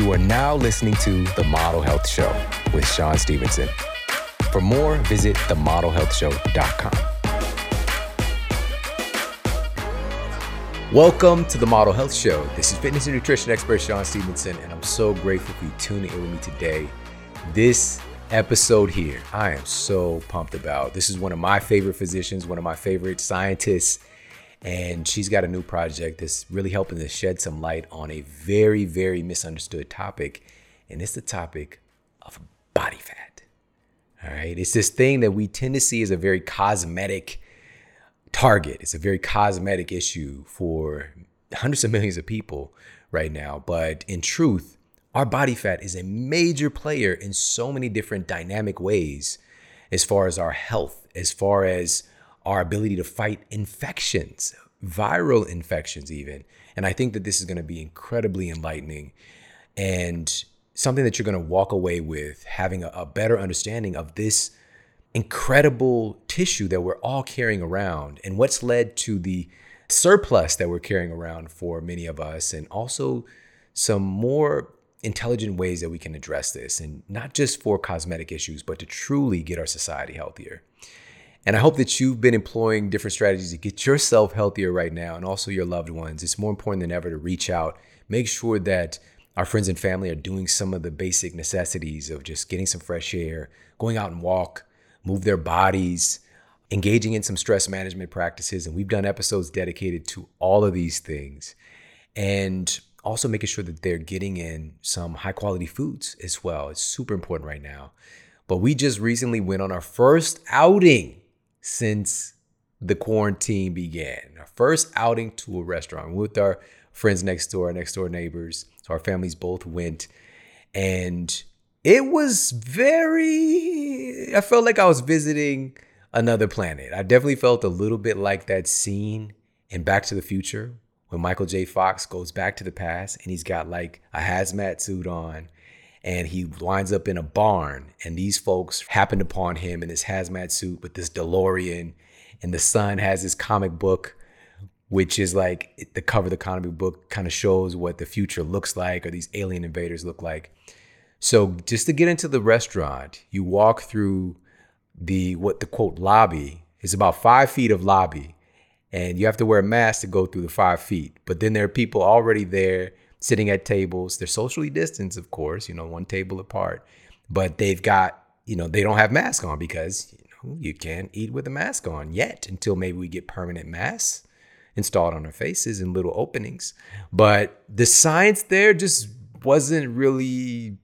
You are now listening to The Model Health Show with Shawn Stevenson. For more, visit themodelhealthshow.com. Welcome to the Model Health Show. This is fitness and nutrition expert Shawn Stevenson, and I'm so grateful for you tuning in with me today. This episode here, I am so pumped about. This is one of my favorite physicians, one of my favorite scientists, and she's got a new project that's really helping to shed some light on a very, very misunderstood topic, and it's the topic of body fat. All right, it's this thing that we tend to see as a very cosmetic target. It's a very cosmetic issue for hundreds of millions of people right now. But in truth, our body fat is a major player in so many different dynamic ways as far as our health, as far as our ability to fight infections, viral infections, even. And I think that this is going to be incredibly enlightening and something that you're going to walk away with having a, a better understanding of this incredible tissue that we're all carrying around and what's led to the surplus that we're carrying around for many of us and also some more intelligent ways that we can address this and not just for cosmetic issues but to truly get our society healthier and i hope that you've been employing different strategies to get yourself healthier right now and also your loved ones it's more important than ever to reach out make sure that our friends and family are doing some of the basic necessities of just getting some fresh air going out and walk move their bodies, engaging in some stress management practices. And we've done episodes dedicated to all of these things. And also making sure that they're getting in some high quality foods as well. It's super important right now. But we just recently went on our first outing since the quarantine began. Our first outing to a restaurant with our friends next door, our next door neighbors. So our families both went. And it was very i felt like i was visiting another planet i definitely felt a little bit like that scene in back to the future when michael j fox goes back to the past and he's got like a hazmat suit on and he winds up in a barn and these folks happened upon him in this hazmat suit with this delorean and the son has this comic book which is like the cover of the comic book kind of shows what the future looks like or these alien invaders look like so just to get into the restaurant, you walk through the what the quote lobby is about five feet of lobby, and you have to wear a mask to go through the five feet. But then there are people already there sitting at tables. They're socially distanced, of course, you know, one table apart, but they've got you know they don't have masks on because you know you can't eat with a mask on yet until maybe we get permanent masks installed on our faces in little openings. But the science there just wasn't really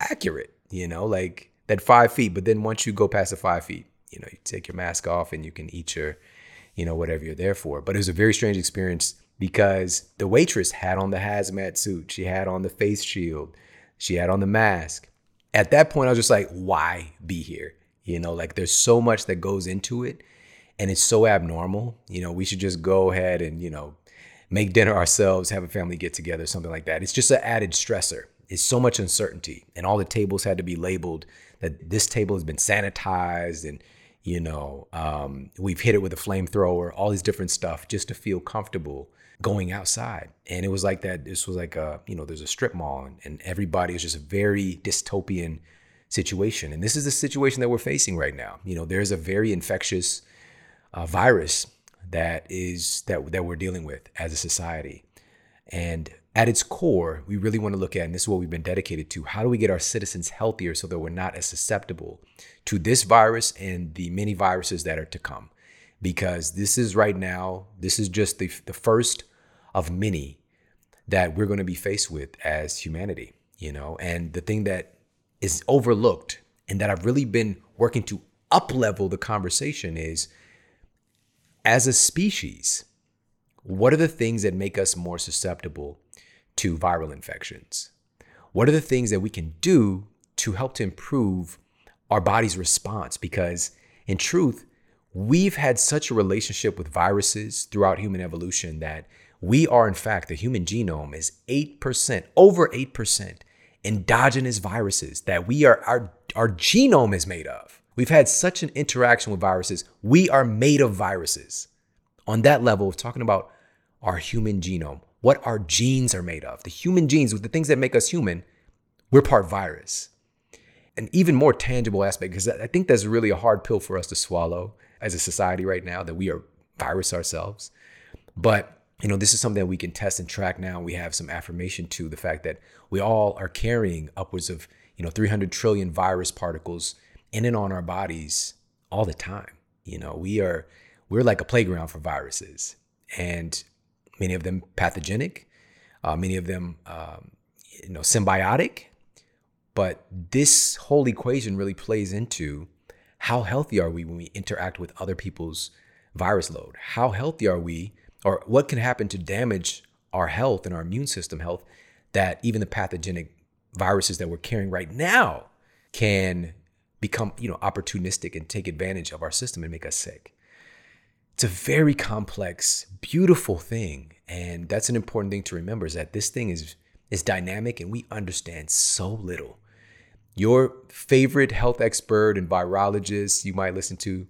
accurate, you know, like that five feet. But then once you go past the five feet, you know, you take your mask off and you can eat your, you know, whatever you're there for. But it was a very strange experience because the waitress had on the hazmat suit, she had on the face shield, she had on the mask. At that point, I was just like, why be here? You know, like there's so much that goes into it and it's so abnormal. You know, we should just go ahead and, you know, make dinner ourselves, have a family get together, something like that. It's just an added stressor It's so much uncertainty and all the tables had to be labeled that this table has been sanitized and you know um, we've hit it with a flamethrower all these different stuff just to feel comfortable going outside. And it was like that this was like a you know there's a strip mall and, and everybody is just a very dystopian situation. And this is the situation that we're facing right now. You know there's a very infectious uh, virus that is that that we're dealing with as a society. And at its core, we really want to look at, and this is what we've been dedicated to, how do we get our citizens healthier so that we're not as susceptible to this virus and the many viruses that are to come? Because this is right now, this is just the, the first of many that we're going to be faced with as humanity, you know? And the thing that is overlooked and that I've really been working to up level the conversation is as a species, what are the things that make us more susceptible to viral infections? What are the things that we can do to help to improve our body's response? Because in truth, we've had such a relationship with viruses throughout human evolution that we are, in fact, the human genome is 8%, over 8% endogenous viruses that we are, our, our genome is made of. We've had such an interaction with viruses. We are made of viruses. On that level, of talking about our human genome, what our genes are made of. The human genes, with the things that make us human, we're part virus. An even more tangible aspect, because I think that's really a hard pill for us to swallow as a society right now, that we are virus ourselves. But, you know, this is something that we can test and track now. We have some affirmation to the fact that we all are carrying upwards of, you know, 300 trillion virus particles in and on our bodies all the time. You know, we are, we're like a playground for viruses. And many of them pathogenic, uh, many of them, um, you know, symbiotic. But this whole equation really plays into how healthy are we when we interact with other people's virus load? How healthy are we, or what can happen to damage our health and our immune system health that even the pathogenic viruses that we're carrying right now can become, you know, opportunistic and take advantage of our system and make us sick. It's a very complex, beautiful thing. And that's an important thing to remember is that this thing is is dynamic and we understand so little your favorite health expert and virologist you might listen to,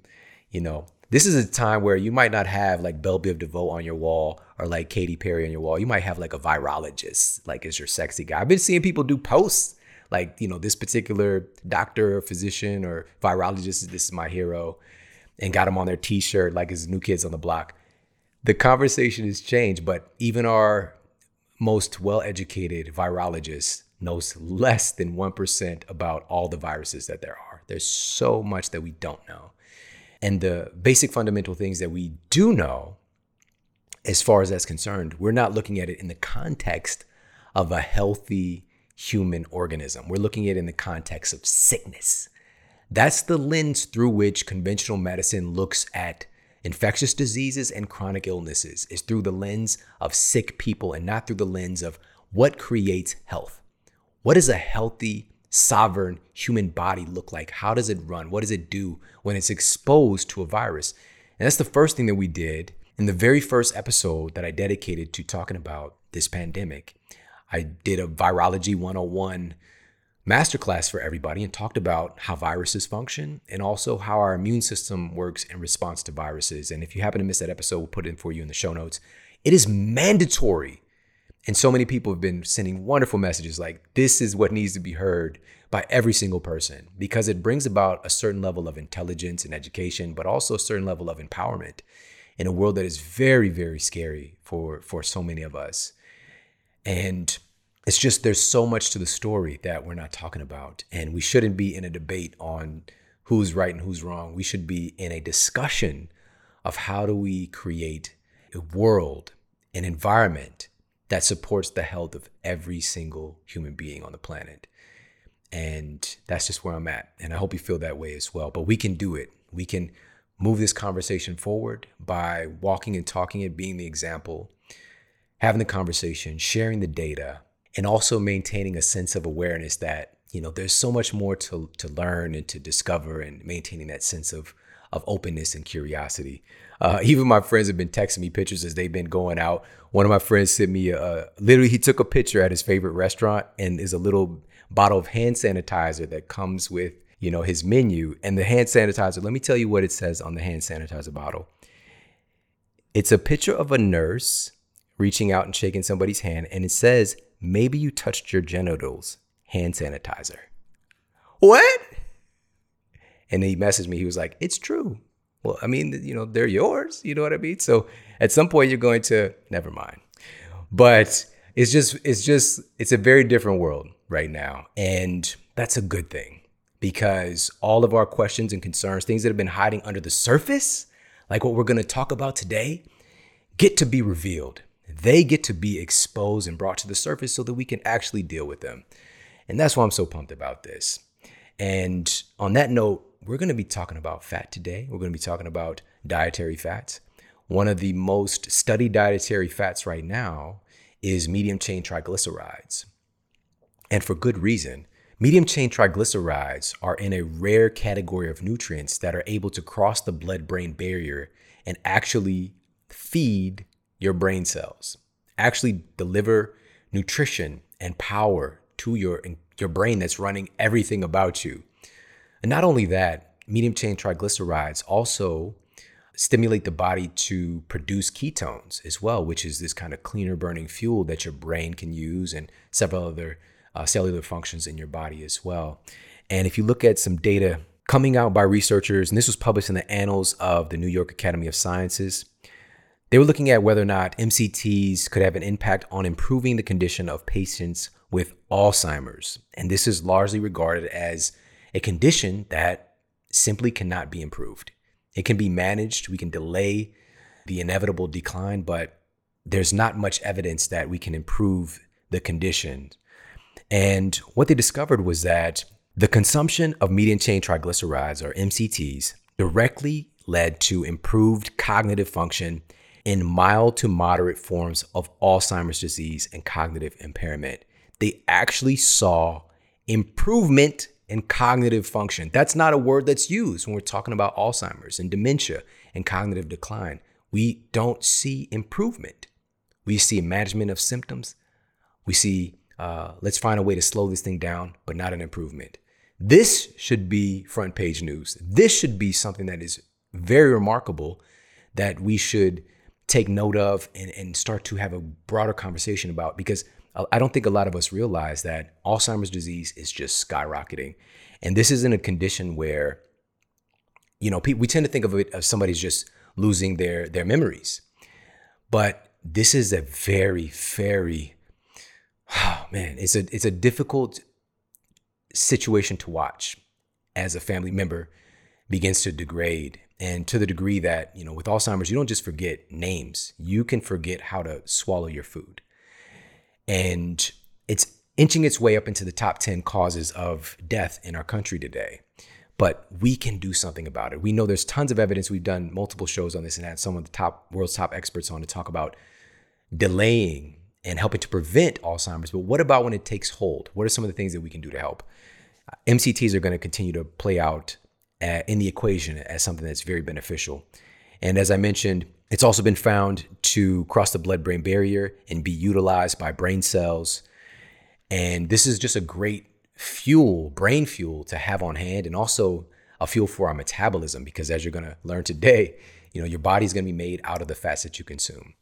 you know, this is a time where you might not have like Bell Biv DeVoe on your wall or like Katy Perry on your wall. You might have like a virologist, like as your sexy guy. I've been seeing people do posts like, you know, this particular doctor or physician or virologist, this is my hero, and got him on their t-shirt like his new kids on the block. The conversation has changed, but even our most well-educated virologists knows less than 1% about all the viruses that there are. There's so much that we don't know. And the basic fundamental things that we do know, as far as that's concerned, we're not looking at it in the context of a healthy human organism. We're looking at it in the context of sickness. That's the lens through which conventional medicine looks at infectious diseases and chronic illnesses, is through the lens of sick people and not through the lens of what creates health. What is a healthy, sovereign human body look like? How does it run? What does it do when it's exposed to a virus? And that's the first thing that we did in the very first episode that I dedicated to talking about this pandemic. I did a Virology 101 masterclass for everybody and talked about how viruses function and also how our immune system works in response to viruses. And if you happen to miss that episode, we'll put it in for you in the show notes. It is mandatory and so many people have been sending wonderful messages like, this is what needs to be heard by every single person because it brings about a certain level of intelligence and education, but also a certain level of empowerment in a world that is very, very scary for, for so many of us. And it's just there's so much to the story that we're not talking about. And we shouldn't be in a debate on who's right and who's wrong. We should be in a discussion of how do we create a world, an environment that supports the health of every single human being on the planet. And that's just where I'm at. And I hope you feel that way as well. But we can do it. We can move this conversation forward by walking and talking it, being the example, having the conversation, sharing the data, and also maintaining a sense of awareness that, you know, there's so much more to, to learn and to discover and maintaining that sense of of openness and curiosity. Uh, even my friends have been texting me pictures as they've been going out. One of my friends sent me a, literally he took a picture at his favorite restaurant and is a little bottle of hand sanitizer that comes with you know his menu and the hand sanitizer. Let me tell you what it says on the hand sanitizer bottle. It's a picture of a nurse reaching out and shaking somebody's hand, and it says, "Maybe you touched your genitals." Hand sanitizer. What? And he messaged me. He was like, "It's true." Well, I mean, you know, they're yours. You know what I mean? So at some point, you're going to never mind. But it's just, it's just, it's a very different world right now, and that's a good thing because all of our questions and concerns, things that have been hiding under the surface, like what we're going to talk about today, get to be revealed. They get to be exposed and brought to the surface so that we can actually deal with them. And that's why I'm so pumped about this. And on that note, we're going to be talking about fat today. We're going to be talking about dietary fats. One of the most studied dietary fats right now is medium chain triglycerides. And for good reason. Medium chain triglycerides are in a rare category of nutrients that are able to cross the blood brain barrier and actually feed your brain cells, actually deliver nutrition and power to your, your brain that's running everything about you. And not only that, medium chain triglycerides also stimulate the body to produce ketones as well, which is this kind of cleaner burning fuel that your brain can use and several other uh, cellular functions in your body as well. And if you look at some data coming out by researchers, and this was published in the Annals of the New York Academy of Sciences, they were looking at whether or not MCTs could have an impact on improving the condition of patients with Alzheimer's. And this is largely regarded as a condition that simply cannot be improved. It can be managed, we can delay the inevitable decline, but there's not much evidence that we can improve the condition. And what they discovered was that the consumption of medium chain triglycerides, or MCTs, directly led to improved cognitive function in mild to moderate forms of Alzheimer's disease and cognitive impairment. They actually saw improvement in cognitive function. That's not a word that's used when we're talking about Alzheimer's and dementia and cognitive decline. We don't see improvement. We see management of symptoms. We see, uh, let's find a way to slow this thing down, but not an improvement. This should be front page news. This should be something that is very remarkable that we should take note of and, and start to have a broader conversation about because Uh, I don't think a lot of us realize that Alzheimer's disease is just skyrocketing. And this isn't a condition where, you know, we tend to think of it as somebody's just losing their, their memories. But this is a very, very, oh man, it's a, it's a difficult situation to watch as a family member begins to degrade and to the degree that you know with alzheimer's you don't just forget names you can forget how to swallow your food and it's inching its way up into the top 10 causes of death in our country today. But we can do something about it. We know there's tons of evidence. We've done multiple shows on this and had some of the top world's top experts on to talk about delaying and helping to prevent alzheimer's. But what about when it takes hold? What are some of the things that we can do to help? MCTs are going to continue to play out uh, in the equation as something that's very beneficial. And as I mentioned, it's also been found to cross the blood brain barrier and be utilized by brain cells. And this is just a great fuel, brain fuel to have on hand and also a fuel for our metabolism because as you're going to learn today, you know, your body's going to be made out of the fats that you consume.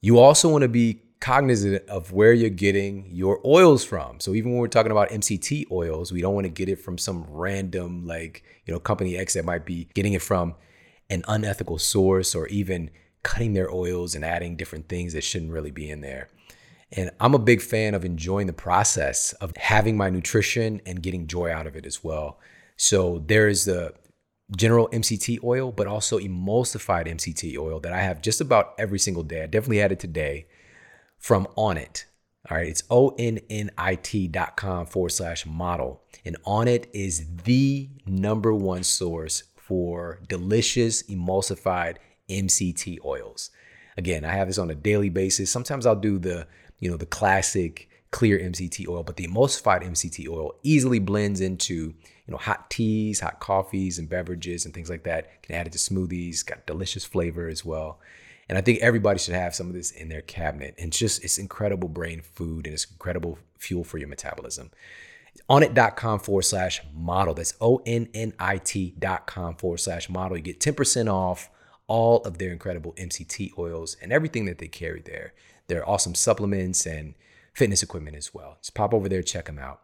You also want to be cognizant of where you're getting your oils from. So even when we're talking about MCT oils, we don't want to get it from some random like, you know, company X that might be getting it from an unethical source or even cutting their oils and adding different things that shouldn't really be in there. And I'm a big fan of enjoying the process of having my nutrition and getting joy out of it as well. So there is the general MCT oil, but also emulsified MCT oil that I have just about every single day. I definitely had it today from Onnit. All right, it's O-N-N-I-T dot com forward slash model. And Onnit is the number one source for delicious emulsified MCT oils. Again, I have this on a daily basis. Sometimes I'll do the, you know, the classic clear MCT oil, but the emulsified MCT oil easily blends into, you know, hot teas, hot coffees, and beverages and things like that. Can add it to smoothies, got delicious flavor as well. And I think everybody should have some of this in their cabinet. And it's just, it's incredible brain food and it's incredible fuel for your metabolism. Onnit.com forward slash model. That's O N N I T.com forward slash model. You get 10% off all of their incredible MCT oils and everything that they carry there. They're awesome supplements and fitness equipment as well. Just pop over there, check them out.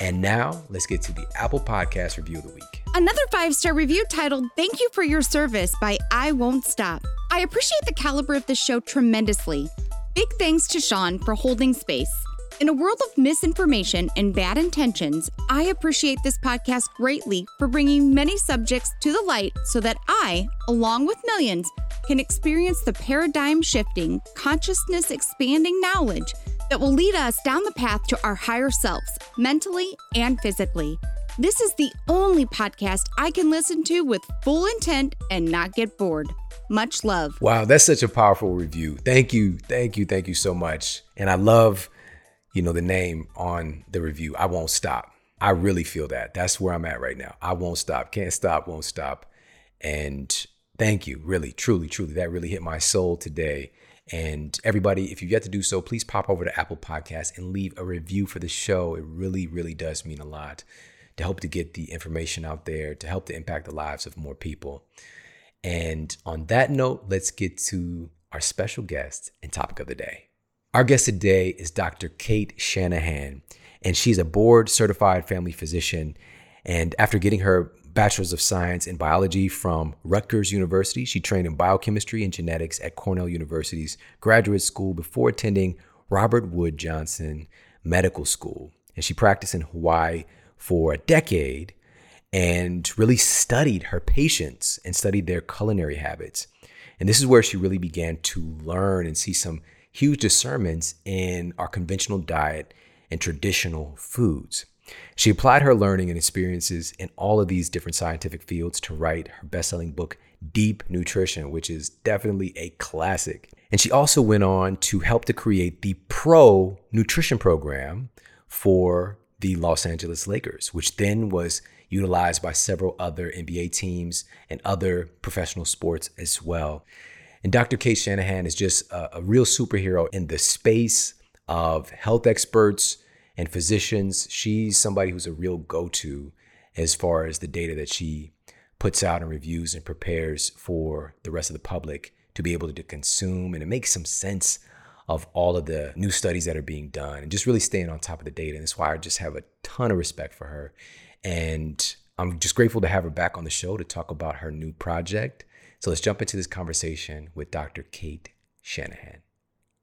And now let's get to the Apple Podcast review of the week. Another five star review titled Thank You for Your Service by I Won't Stop. I appreciate the caliber of the show tremendously. Big thanks to Shawn for holding space. In a world of misinformation and bad intentions, I appreciate this podcast greatly for bringing many subjects to the light so that I, along with millions, can experience the paradigm shifting, consciousness expanding knowledge that will lead us down the path to our higher selves, mentally and physically. This is the only podcast I can listen to with full intent and not get bored. Much love. Wow, that's such a powerful review. Thank you. Thank you. Thank you so much. And I love, you know, the name on the review. I won't stop. I really feel that. That's where I'm at right now. I won't stop. Can't stop, won't stop. And thank you. Really, truly, truly. That really hit my soul today. And everybody, if you've yet to do so, please pop over to Apple Podcasts and leave a review for the show. It really, really does mean a lot to help to get the information out there, to help to impact the lives of more people. And on that note, let's get to our special guest and topic of the day. Our guest today is Dr. Cate Shanahan. and she's a board certified family physician. And after getting her bachelor's of science in biology from Rutgers University, she trained in biochemistry and genetics at Cornell University's graduate school before attending Robert Wood Johnson Medical School. And she practiced in Hawaii for a decade and really studied her patients and studied their culinary habits. And this is where she really began to learn and see some huge discernments in our conventional diet and traditional foods. She applied her learning and experiences in all of these different scientific fields to write her best selling book, Deep Nutrition, which is definitely a classic. And she also went on to help to create the Pro Nutrition Program for the Los Angeles Lakers, which then was utilized by several other NBA teams and other professional sports as well. And Dr. Cate Shanahan is just a, a real superhero in the space of health experts and physicians. She's somebody who's a real go to as far as the data that she puts out and reviews and prepares for the rest of the public to be able to consume and it makes some sense of all of the new studies that are being done and just really staying on top of the data. And that's why I just have a ton of respect for her. And I'm just grateful to have her back on the show to talk about her new project. So let's jump into this conversation with Dr. Cate Shanahan.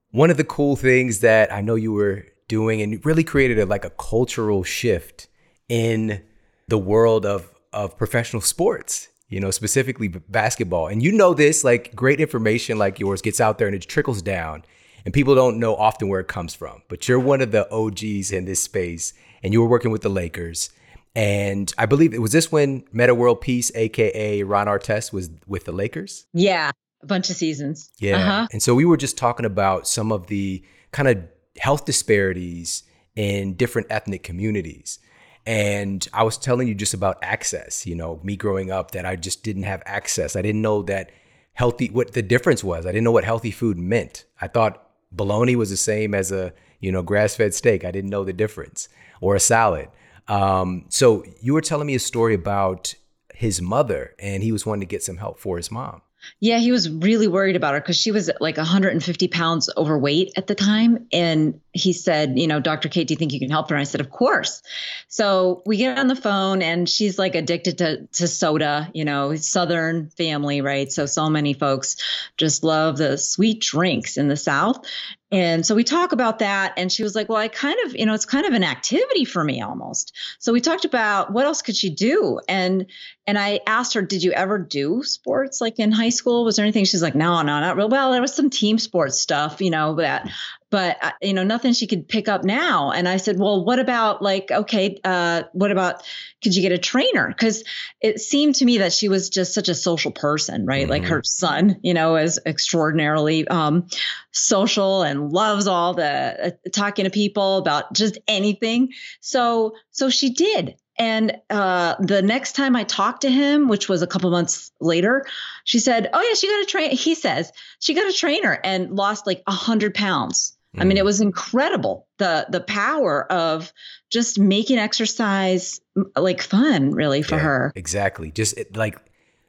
One of the cool things that I know you were doing and really created a, like a cultural shift in the world of of professional sports you know specifically basketball and you know this like great information like yours gets out there and it trickles down and people don't know often where it comes from but you're one of the og's in this space and you were working with the lakers and i believe it was this when metta world peace aka ron artest was with the lakers yeah a bunch of seasons yeah uh-huh. and so we were just talking about some of the kind of health disparities in different ethnic communities. And I was telling you just about access, you know, me growing up that I just didn't have access. I didn't know that healthy, what the difference was. I didn't know what healthy food meant. I thought bologna was the same as a, you know, grass fed steak. I didn't know the difference or a salad. Um, so you were telling me a story about his mother and he was wanting to get some help for his mom. Yeah, he was really worried about her because she was like 150 pounds overweight at the time. And he said, You know, Dr. Cate, do you think you can help her? And I said, Of course. So we get on the phone and she's like addicted to, to soda, you know, Southern family, right? So, so many folks just love the sweet drinks in the South. And so we talk about that. And she was like, Well, I kind of, you know, it's kind of an activity for me almost. So we talked about what else could she do? And and I asked her, Did you ever do sports like in high school? Was there anything? She's like, No, no, not real. Well, there was some team sports stuff, you know, that but uh, you know nothing she could pick up now and i said well what about like okay uh, what about could you get a trainer because it seemed to me that she was just such a social person right mm-hmm. like her son you know is extraordinarily um, social and loves all the uh, talking to people about just anything so so she did and uh, the next time I talked to him, which was a couple months later, she said, "Oh yeah, she got a train." He says she got a trainer and lost like a hundred pounds. I mean, it mm. was incredible the the power of just making exercise like fun, really for yeah, her. Exactly. Just it, like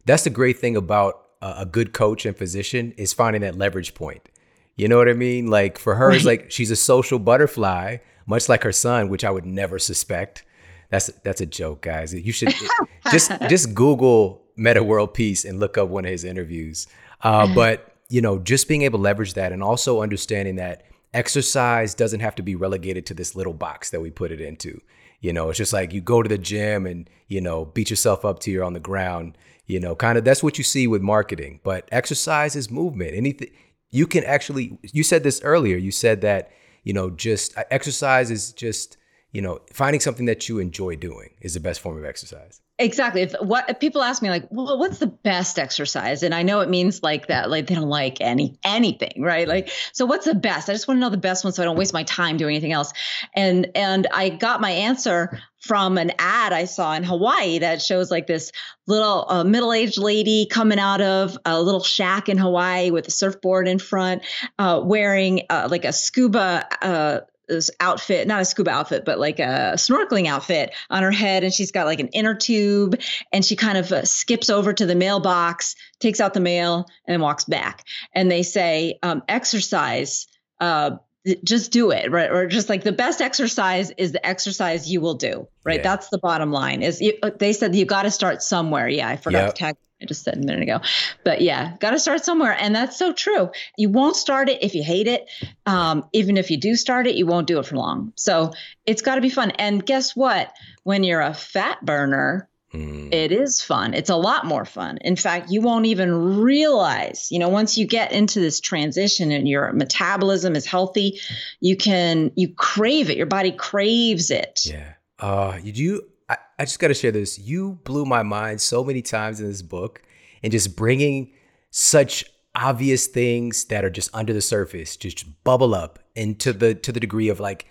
that's the great thing about a, a good coach and physician is finding that leverage point. You know what I mean? Like for her, right. it's like she's a social butterfly, much like her son, which I would never suspect. That's that's a joke, guys. You should just just Google Metta World Peace and look up one of his interviews. Uh, but you know, just being able to leverage that and also understanding that exercise doesn't have to be relegated to this little box that we put it into. You know, it's just like you go to the gym and, you know, beat yourself up till you're on the ground. You know, kind of that's what you see with marketing. But exercise is movement. Anything you can actually, you said this earlier. You said that, you know, just uh, exercise is just, you know, finding something that you enjoy doing is the best form of exercise. Exactly. If what if people ask me like, well, what's the best exercise? And I know it means like that, like they don't like any anything, right? Like, so what's the best? I just want to know the best one so I don't waste my time doing anything else. And and I got my answer from an ad I saw in Hawaii that shows like this little uh, middle-aged lady coming out of a little shack in Hawaii with a surfboard in front, uh, wearing uh, like a scuba uh, this outfit, not a scuba outfit, but like a snorkeling outfit on her head. And she's got like an inner tube and she kind of uh, skips over to the mailbox, takes out the mail and walks back. And they say, um, exercise, uh, just do it right or just like the best exercise is the exercise you will do right yeah. that's the bottom line is you, they said you got to start somewhere yeah i forgot yep. to tag I just said a minute ago. But yeah, got to start somewhere. And that's so true. You won't start it if you hate it. Um, even if you do start it, you won't do it for long. So it's got to be fun. And guess what? When you're a fat burner, mm. it is fun. It's a lot more fun. In fact, you won't even realize, you know, once you get into this transition and your metabolism is healthy, you can, you crave it. Your body craves it. Yeah. Uh, you do I, I just got to share this. You blew my mind so many times in this book and just bringing such obvious things that are just under the surface just bubble up into the to the degree of like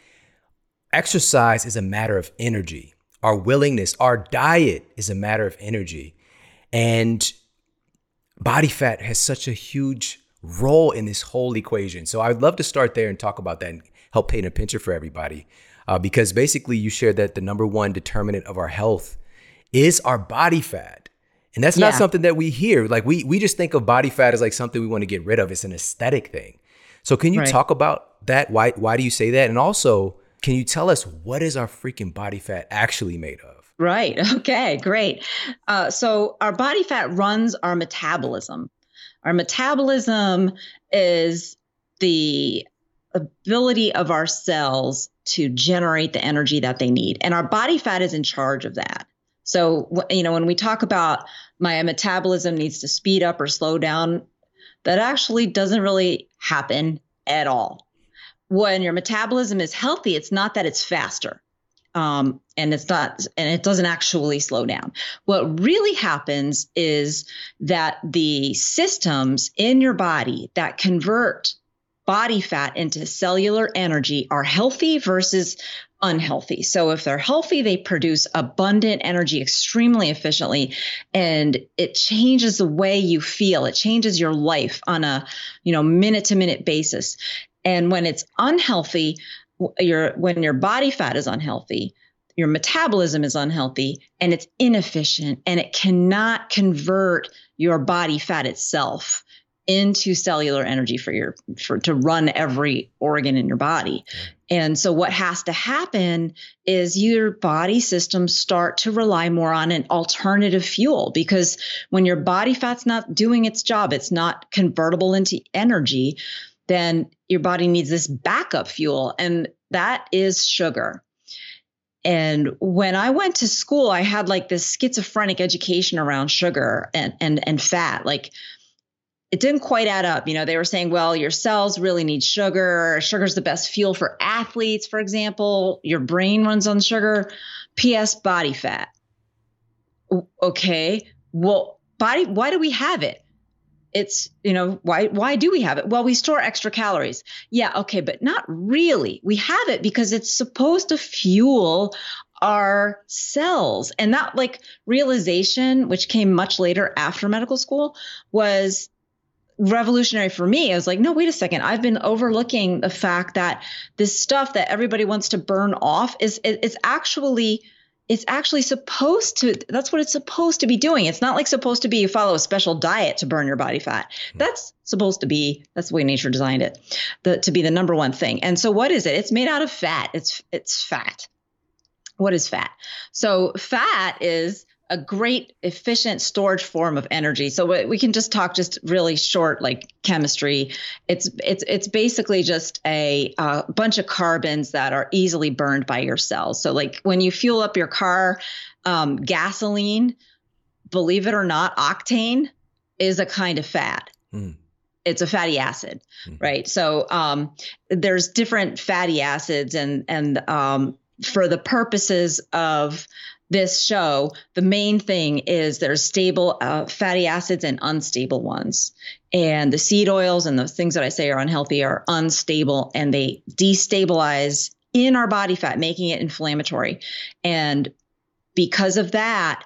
exercise is a matter of energy. Our willingness our diet is a matter of energy. And body fat has such a huge role in this whole equation. So i'd love to start there and talk about that and help paint a picture for everybody uh, because basically you shared that the number one determinant of our health is our body fat. And that's not something that we hear. Like we we just think of body fat as like something we want to get rid of. It's an aesthetic thing. So can you right. talk about that? Why why do you say that? And also, can you tell us what is our freaking body fat actually made of? Right. Okay. Great. Uh, so our body fat runs our metabolism. Our metabolism is the ability of our cells to generate the energy that they need. And our body fat is in charge of that. So, you know, when we talk about my metabolism needs to speed up or slow down, that actually doesn't really happen at all. When your metabolism is healthy, it's not that it's faster. Um, and it's not, and it doesn't actually slow down. What really happens is that the systems in your body that convert body fat into cellular energy are healthy versus unhealthy. So if they're healthy, they produce abundant energy extremely efficiently and it changes the way you feel. It changes your life on a, you know, minute to minute basis. And when it's unhealthy, your when your body fat is unhealthy, your metabolism is unhealthy and it's inefficient and it cannot convert your body fat itself into cellular energy for your for to run every organ in your body. Mm-hmm. And so what has to happen is your body systems start to rely more on an alternative fuel because when your body fat's not doing its job, it's not convertible into energy, then your body needs this backup fuel and that is sugar. And when I went to school, I had like this schizophrenic education around sugar and and and fat. Like it didn't quite add up. You know, they were saying, well, your cells really need sugar. Sugar's the best fuel for athletes, for example. Your brain runs on sugar. P.S. body fat. Okay. Well, body, why do we have it? It's, you know, why why do we have it? Well, we store extra calories. Yeah, okay, but not really. We have it because it's supposed to fuel our cells. And that like realization, which came much later after medical school, was revolutionary for me. I was like, no, wait a second. I've been overlooking the fact that this stuff that everybody wants to burn off is it's actually it's actually supposed to that's what it's supposed to be doing. It's not like supposed to be you follow a special diet to burn your body fat. Hmm. That's supposed to be that's the way nature designed it the, to be the number one thing. And so what is it? It's made out of fat. It's it's fat. What is fat? So fat is a great efficient storage form of energy. So we can just talk just really short, like chemistry. It's it's it's basically just a uh, bunch of carbons that are easily burned by your cells. So like when you fuel up your car, um, gasoline, believe it or not, octane is a kind of fat. Mm. It's a fatty acid, mm. right? So um, there's different fatty acids, and and um, for the purposes of this show, the main thing is there's stable uh, fatty acids and unstable ones. And the seed oils and the things that I say are unhealthy are unstable and they destabilize in our body fat, making it inflammatory. And because of that,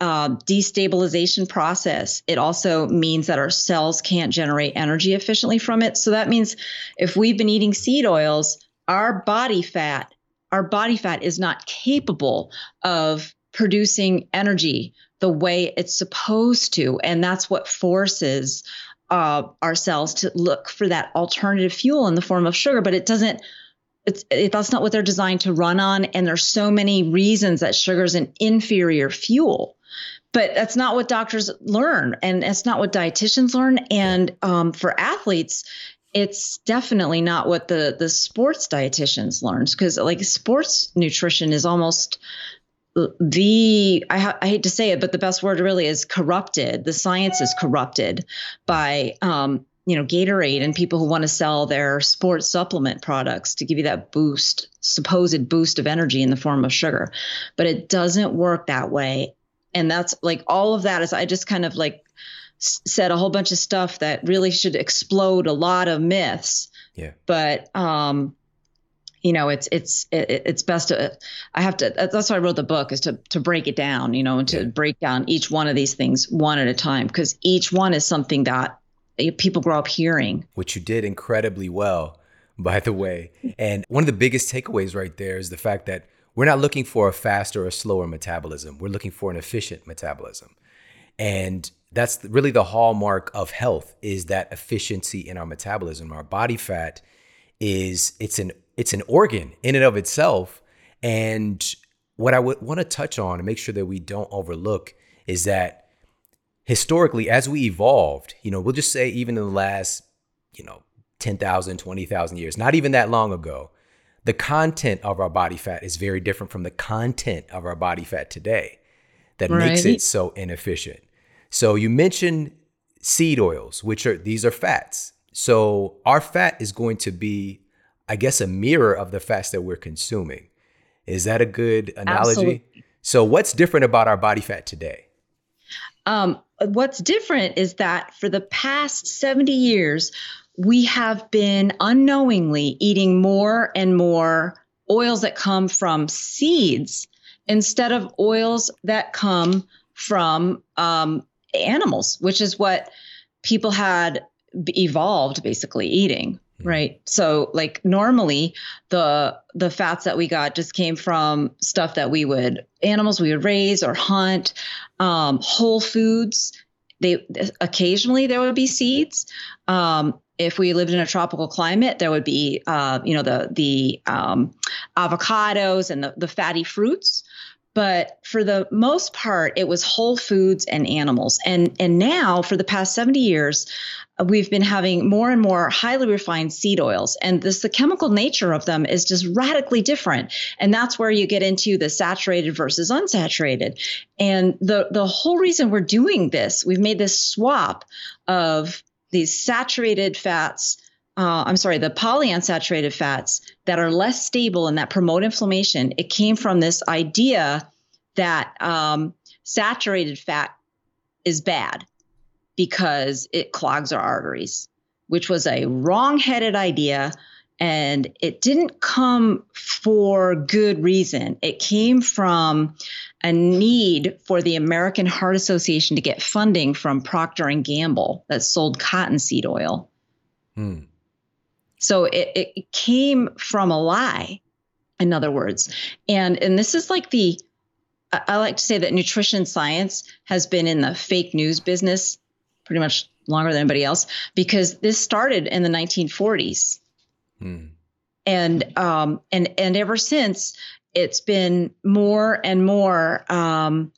uh, destabilization process, it also means that our cells can't generate energy efficiently from it. So that means if we've been eating seed oils, our body fat our body fat is not capable of producing energy the way it's supposed to. And that's what forces uh, ourselves to look for that alternative fuel in the form of sugar, but it doesn't. It's, it, that's not what they're designed to run on, and there's so many reasons that sugar is an inferior fuel but that's not what doctors learn and it's not what dietitians learn and um, for athletes it's definitely not what the the sports dietitians learns because like sports nutrition is almost the I, ha- I, hate to say it but the best word really is corrupted. The science is corrupted by um, you know gatorade and people who want to sell their sports supplement products to give you that boost supposed boost of energy in the form of sugar. But it doesn't work that way. And that's like all of that is i just kind of like said a whole bunch of stuff that really should explode a lot of myths yeah but um you know it's it's it's best to i have to that's why i wrote the book is to to break it down you know and to yeah. break down each one of these things one at a time because each one is something that people grow up hearing which you did incredibly well by the way and one of the biggest takeaways right there is the fact that we're not looking for a faster or slower metabolism. We're looking for an efficient metabolism. And that's really the hallmark of health is that efficiency in our metabolism. Our body fat is it's an it's an organ in and of itself. And what I would want to touch on and make sure that we don't overlook is that historically, as we evolved, you know, we'll just say even in the last, you know, 10,000, 20,000 years, not even that long ago, the content of our body fat is very different from the content of our body fat today that right. makes it so inefficient. So you mentioned seed oils, which are these are fats. So our fat is going to be, I guess, a mirror of the fats that we're consuming. Is that a good analogy? Absolutely. So what's different about our body fat today? Um, what's different is that for the past 70 years, we have been unknowingly eating more and more oils that come from seeds instead of oils that come from um, animals, which is what people had evolved basically eating right? So like normally the the fats that we got just came from stuff that we would animals we would raise or hunt um, whole foods. They occasionally there would be seeds. Um, if we lived in a tropical climate, there would be, uh, you know, the the um, avocados and the, the fatty fruits. But for the most part, it was whole foods and animals. And and now, for the past seventy years, we've been having more and more highly refined seed oils. And this the chemical nature of them is just radically different. And that's where you get into the saturated versus unsaturated. And the the whole reason we're doing this we've made this swap of these saturated fats, uh, I'm sorry, the polyunsaturated fats that are less stable and that promote inflammation, it came from this idea that um, saturated fat is bad because it clogs our arteries, which was a wrong headed idea. And it didn't come for good reason. It came from a need for the American Heart Association to get funding from Procter and Gamble that sold cottonseed oil. Hmm. So it, it came from a lie, in other words. And and this is like the I like to say that nutrition science has been in the fake news business pretty much longer than anybody else because this started in the 1940s. Hmm. And um, and and ever since, it's been more and more um,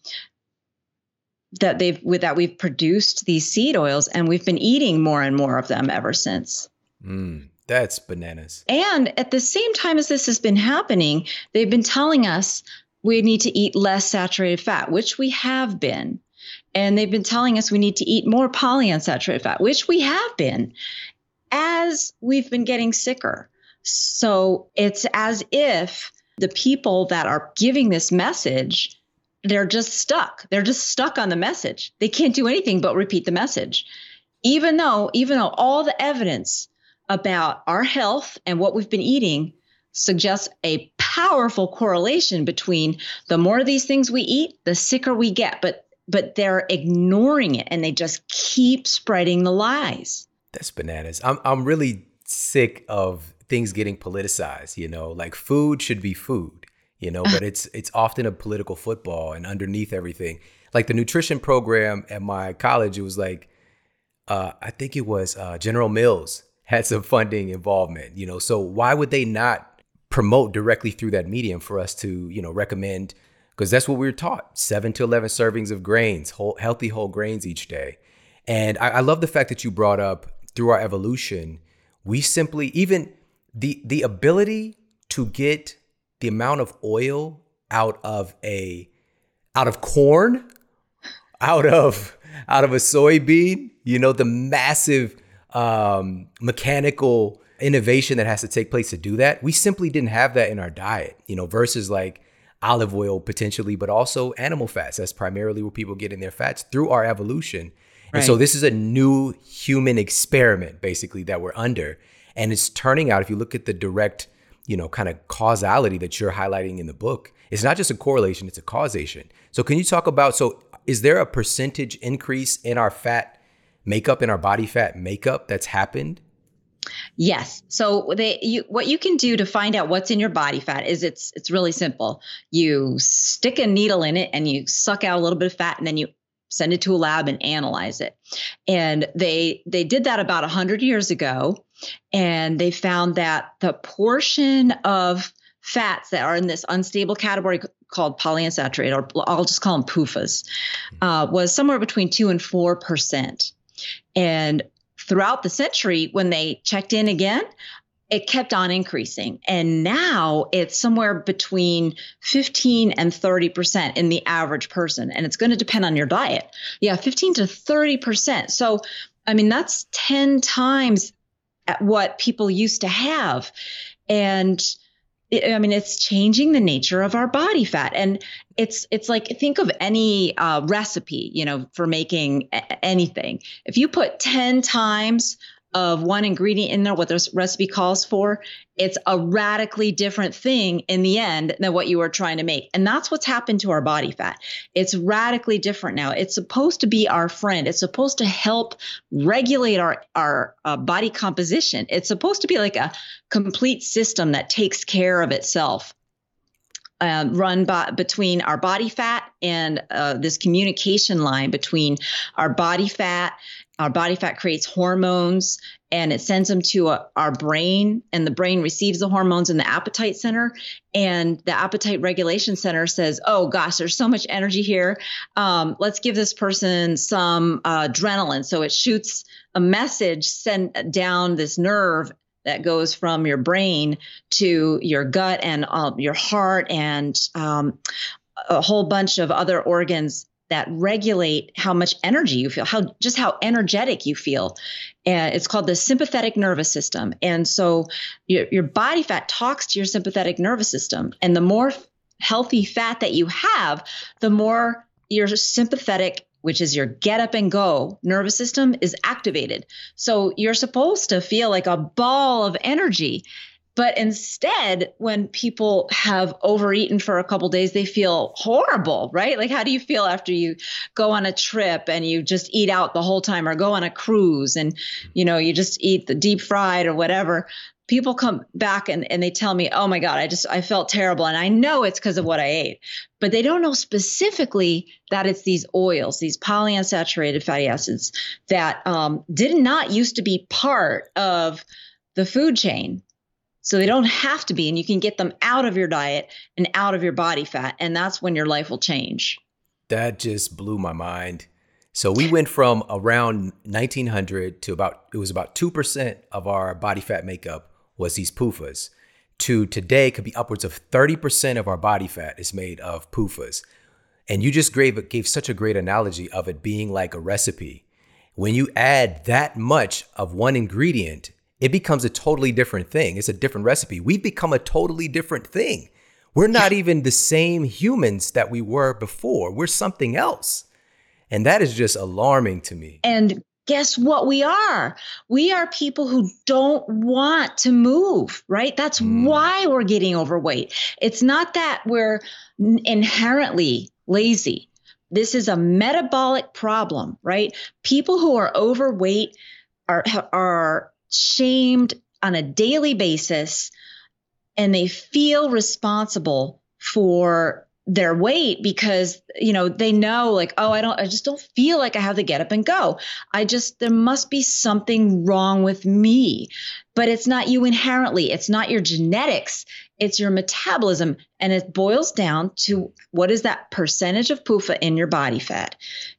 that they've with that we've produced these seed oils and we've been eating more and more of them ever since. Mm, that's bananas. And at the same time as this has been happening, they've been telling us we need to eat less saturated fat, which we have been. And they've been telling us we need to eat more polyunsaturated fat, which we have been, as we've been getting sicker. So it's as if the people that are giving this message they're just stuck they're just stuck on the message they can't do anything but repeat the message even though even though all the evidence about our health and what we've been eating suggests a powerful correlation between the more of these things we eat the sicker we get. But but they're ignoring it and they just keep spreading the lies. That's bananas. I'm i'm really sick of things getting politicized, you know, like food should be food, you know, but it's it's often a political football and underneath everything. Like the nutrition program at my college, it was like uh, I think it was uh, General Mills had some funding involvement. You know, so why would they not promote directly through that medium for us to you know recommend? Because that's what we were taught: seven to eleven servings of grains, whole, healthy whole grains each day. And I, I love the fact that you brought up through our evolution, we simply even the the ability to get the amount of oil out of a out of corn, out of out of a soybean, you know, the massive um, mechanical innovation that has to take place to do that. We simply didn't have that in our diet, you know, versus like olive oil potentially, but also animal fats. That's primarily where people get in their fats through our evolution. And so this is a new human experiment basically that we're under. And it's turning out, if you look at the direct, you know, kind of causality that you're highlighting in the book, it's not just a correlation, it's a causation. So can you talk about so is there a percentage increase in our fat makeup, in our body fat makeup that's happened? Yes. So they you what you can do to find out what's in your body fat is it's it's really simple. You stick a needle in it and you suck out a little bit of fat and then you send it to a lab and analyze it. And they they did that about 100 years ago and they found that the portion of fats that are in this unstable category called polyunsaturated, or I'll just call them PUFAs, uh, was somewhere between two and four percent. And throughout the century, when they checked in again, it kept on increasing. And now it's somewhere between 15 and 30% in the average person. And it's going to depend on your diet. Yeah, 15 to 30%. So, I mean, that's 10 times what people used to have. And I mean, it's changing the nature of our body fat, and it's it's like think of any uh, recipe, you know, for making a- anything. If you put ten times of one ingredient in there, what this recipe calls for, it's a radically different thing in the end than what you were trying to make. And that's what's happened to our body fat. It's radically different now. It's supposed to be our friend. It's supposed to help regulate our, our uh, body composition. It's supposed to be like a complete system that takes care of itself. Um, run by, between our body fat and uh, this communication line between our body fat our body fat creates hormones and it sends them to a, our brain and the brain receives the hormones in the appetite center. And the appetite regulation center says oh gosh there's so much energy here. Um, let's give this person some uh, adrenaline. So it shoots a message sent down this nerve that goes from your brain to your gut and uh, your heart and um, a whole bunch of other organs that regulate how much energy you feel, how just how energetic you feel. And it's called the sympathetic nervous system. And so your, your body fat talks to your sympathetic nervous system. And the more healthy fat that you have, the more your sympathetic which is your get up and go nervous system is activated. So you're supposed to feel like a ball of energy. But instead, when people have overeaten for a couple days, they feel horrible, right? Like, how do you feel after you go on a trip and you just eat out the whole time or go on a cruise and, you know, you just eat the deep fried or whatever? People come back and, and they tell me, oh my God, I just, I felt terrible. And I know it's because of what I ate, but they don't know specifically that it's these oils, these polyunsaturated fatty acids that um, did not used to be part of the food chain so they don't have to be, and you can get them out of your diet and out of your body fat. And that's when your life will change. That just blew my mind. So we went from around 1900 to about, it was about 2% of our body fat makeup was these PUFAs to today could be upwards of 30% of our body fat is made of PUFAs. And you just gave, gave such a great analogy of it being like a recipe. When you add that much of one ingredient, it becomes a totally different thing. It's a different recipe. We've become a totally different thing. We're not even the same humans that we were before. We're something else. And that is just alarming to me. And guess what we are? We are people who don't want to move, right? That's mm. why we're getting overweight. It's not that we're inherently lazy. This is a metabolic problem, right? People who are overweight are are shamed on a daily basis and they feel responsible for their weight because you know they know like oh i don't i just don't feel like i have to get up and go. I just there must be something wrong with me but it's not you inherently it's not your genetics it's your metabolism and it boils down to what is that percentage of PUFA in your body fat.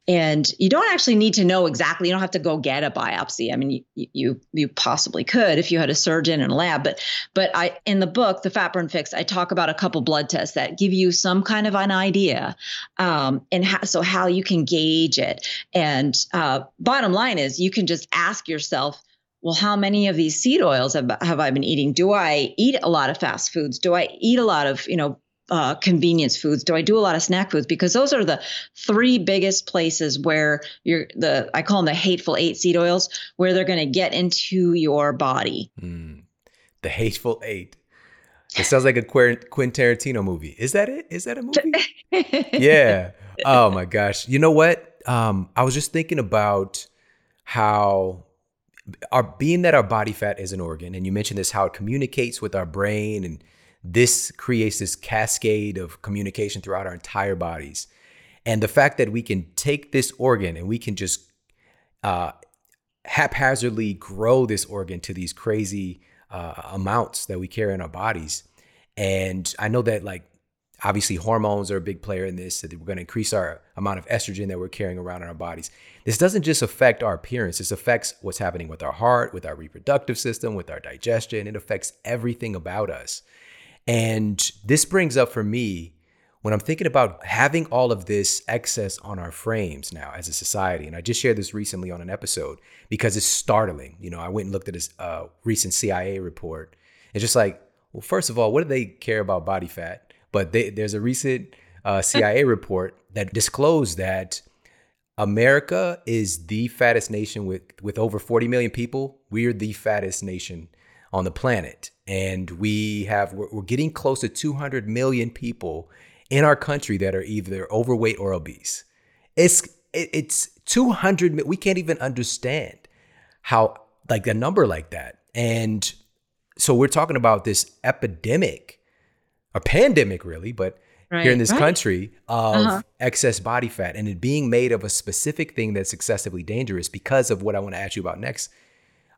And you don't actually need to know exactly. You don't have to go get a biopsy. I mean, you you you possibly could if you had a surgeon in a lab. But but I in the book, the Fat Burn Fix, I talk about a couple blood tests that give you some kind of an idea, um, and so how you can gauge it. And uh, bottom line is, you can just ask yourself well, how many of these seed oils have, have I been eating? Do I eat a lot of fast foods? Do I eat a lot of, you know, uh, convenience foods? Do I do a lot of snack foods? Because those are the three biggest places where you're the I call them the hateful eight seed oils, where they're going to get into your body. Mm, the hateful eight. It sounds like a Quentin Tarantino movie. Is that it? Is that a movie? yeah. Oh my gosh. You know what? Um, I was just thinking about how our being that our body fat is an organ, and you mentioned this how it communicates with our brain, and this creates this cascade of communication throughout our entire bodies. And the fact that we can take this organ and we can just uh, haphazardly grow this organ to these crazy uh, amounts that we carry in our bodies. And I know that like Obviously, hormones are a big player in this. We're going to increase our amount of estrogen that we're carrying around in our bodies. This doesn't just affect our appearance, this affects what's happening with our heart, with our reproductive system, with our digestion. It affects everything about us. And this brings up for me when I'm thinking about having all of this excess on our frames now as a society, and I just shared this recently on an episode because it's startling. You know, I went and looked at this uh, recent CIA report. It's just like, well, first of all, what do they care about body fat? But they, there's a recent uh, CIA report that disclosed that America is the fattest nation with with over 40 million people. We're the fattest nation on the planet, and we have we're, we're getting close to 200 million people in our country that are either overweight or obese. It's it, it's 200. We can't even understand how like a number like that, and so we're talking about this epidemic a pandemic, really, but right, here in this right. country of uh-huh. excess body fat and it being made of a specific thing that's excessively dangerous because of what I want to ask you about next.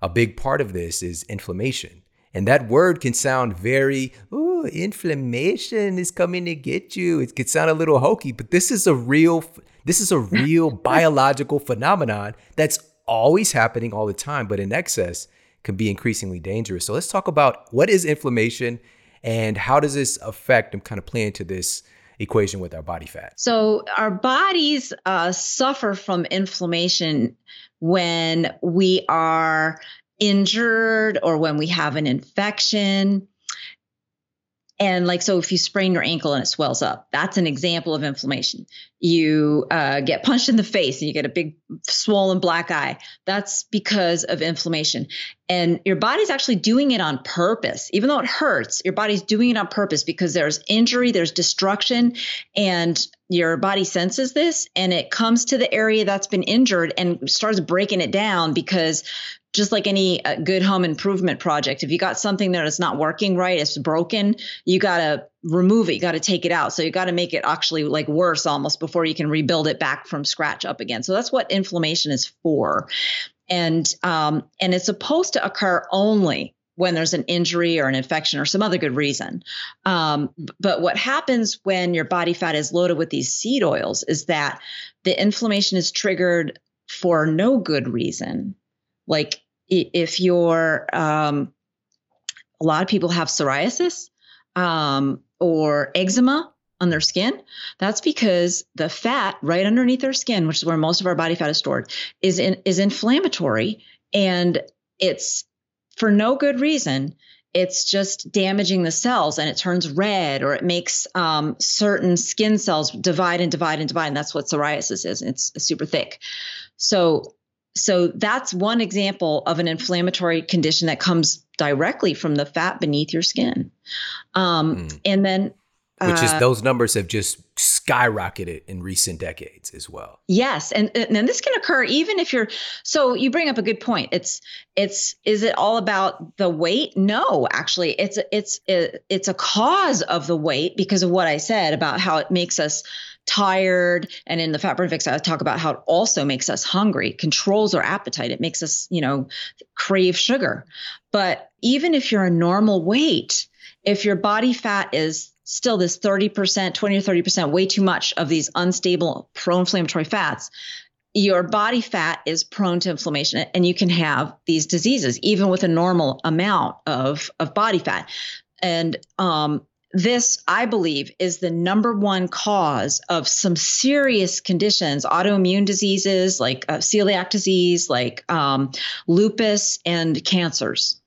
A big part of this is inflammation. And that word can sound very, oh, inflammation is coming to get you. It could sound a little hokey, but this is a real, this is a real biological phenomenon that's always happening all the time, but in excess can be increasingly dangerous. So let's talk about what is inflammation and how does this affect and kind of play into this equation with our body fat? So, our bodies uh, suffer from inflammation when we are injured or when we have an infection. And like, so if you sprain your ankle and it swells up, that's an example of inflammation. You uh, get punched in the face and you get a big swollen black eye. That's because of inflammation. And your body's actually doing it on purpose. Even though it hurts, your body's doing it on purpose because there's injury, there's destruction, and your body senses this and it comes to the area that's been injured and starts breaking it down because just like any uh, good home improvement project, if you got something that is not working right, it's broken, you got to remove it. You got to take it out. So you got to make it actually like worse almost before you can rebuild it back from scratch up again. So that's what inflammation is for. And um, and it's supposed to occur only when there's an injury or an infection or some other good reason. Um, but what happens when your body fat is loaded with these seed oils is that the inflammation is triggered for no good reason. Like if you're, um, a lot of people have psoriasis um, or eczema on their skin. That's because the fat right underneath their skin, which is where most of our body fat is stored, is in, is inflammatory and it's for no good reason. It's just damaging the cells and it turns red or it makes um, certain skin cells divide and divide and divide. And that's what psoriasis is. It's super thick. So so that's one example of an inflammatory condition that comes directly from the fat beneath your skin. Um, mm. And then Which is uh, those numbers have just skyrocketed in recent decades as well. Yes, and and this can occur even if you're. So you bring up a good point. It's it's is it all about the weight? No, actually, it's it's it's a cause of the weight because of what I said about how it makes us tired. And in the fat burn fix, I talk about how it also makes us hungry, controls our appetite. It makes us, you know, crave sugar. But even if you're a normal weight, if your body fat is still this 30%, 20 or 30%, way too much of these unstable pro inflammatory fats, your body fat is prone to inflammation and you can have these diseases even with a normal amount of, of body fat. And um, this, I believe, is the number one cause of some serious conditions, autoimmune diseases like uh, celiac disease, like um, lupus, and cancers.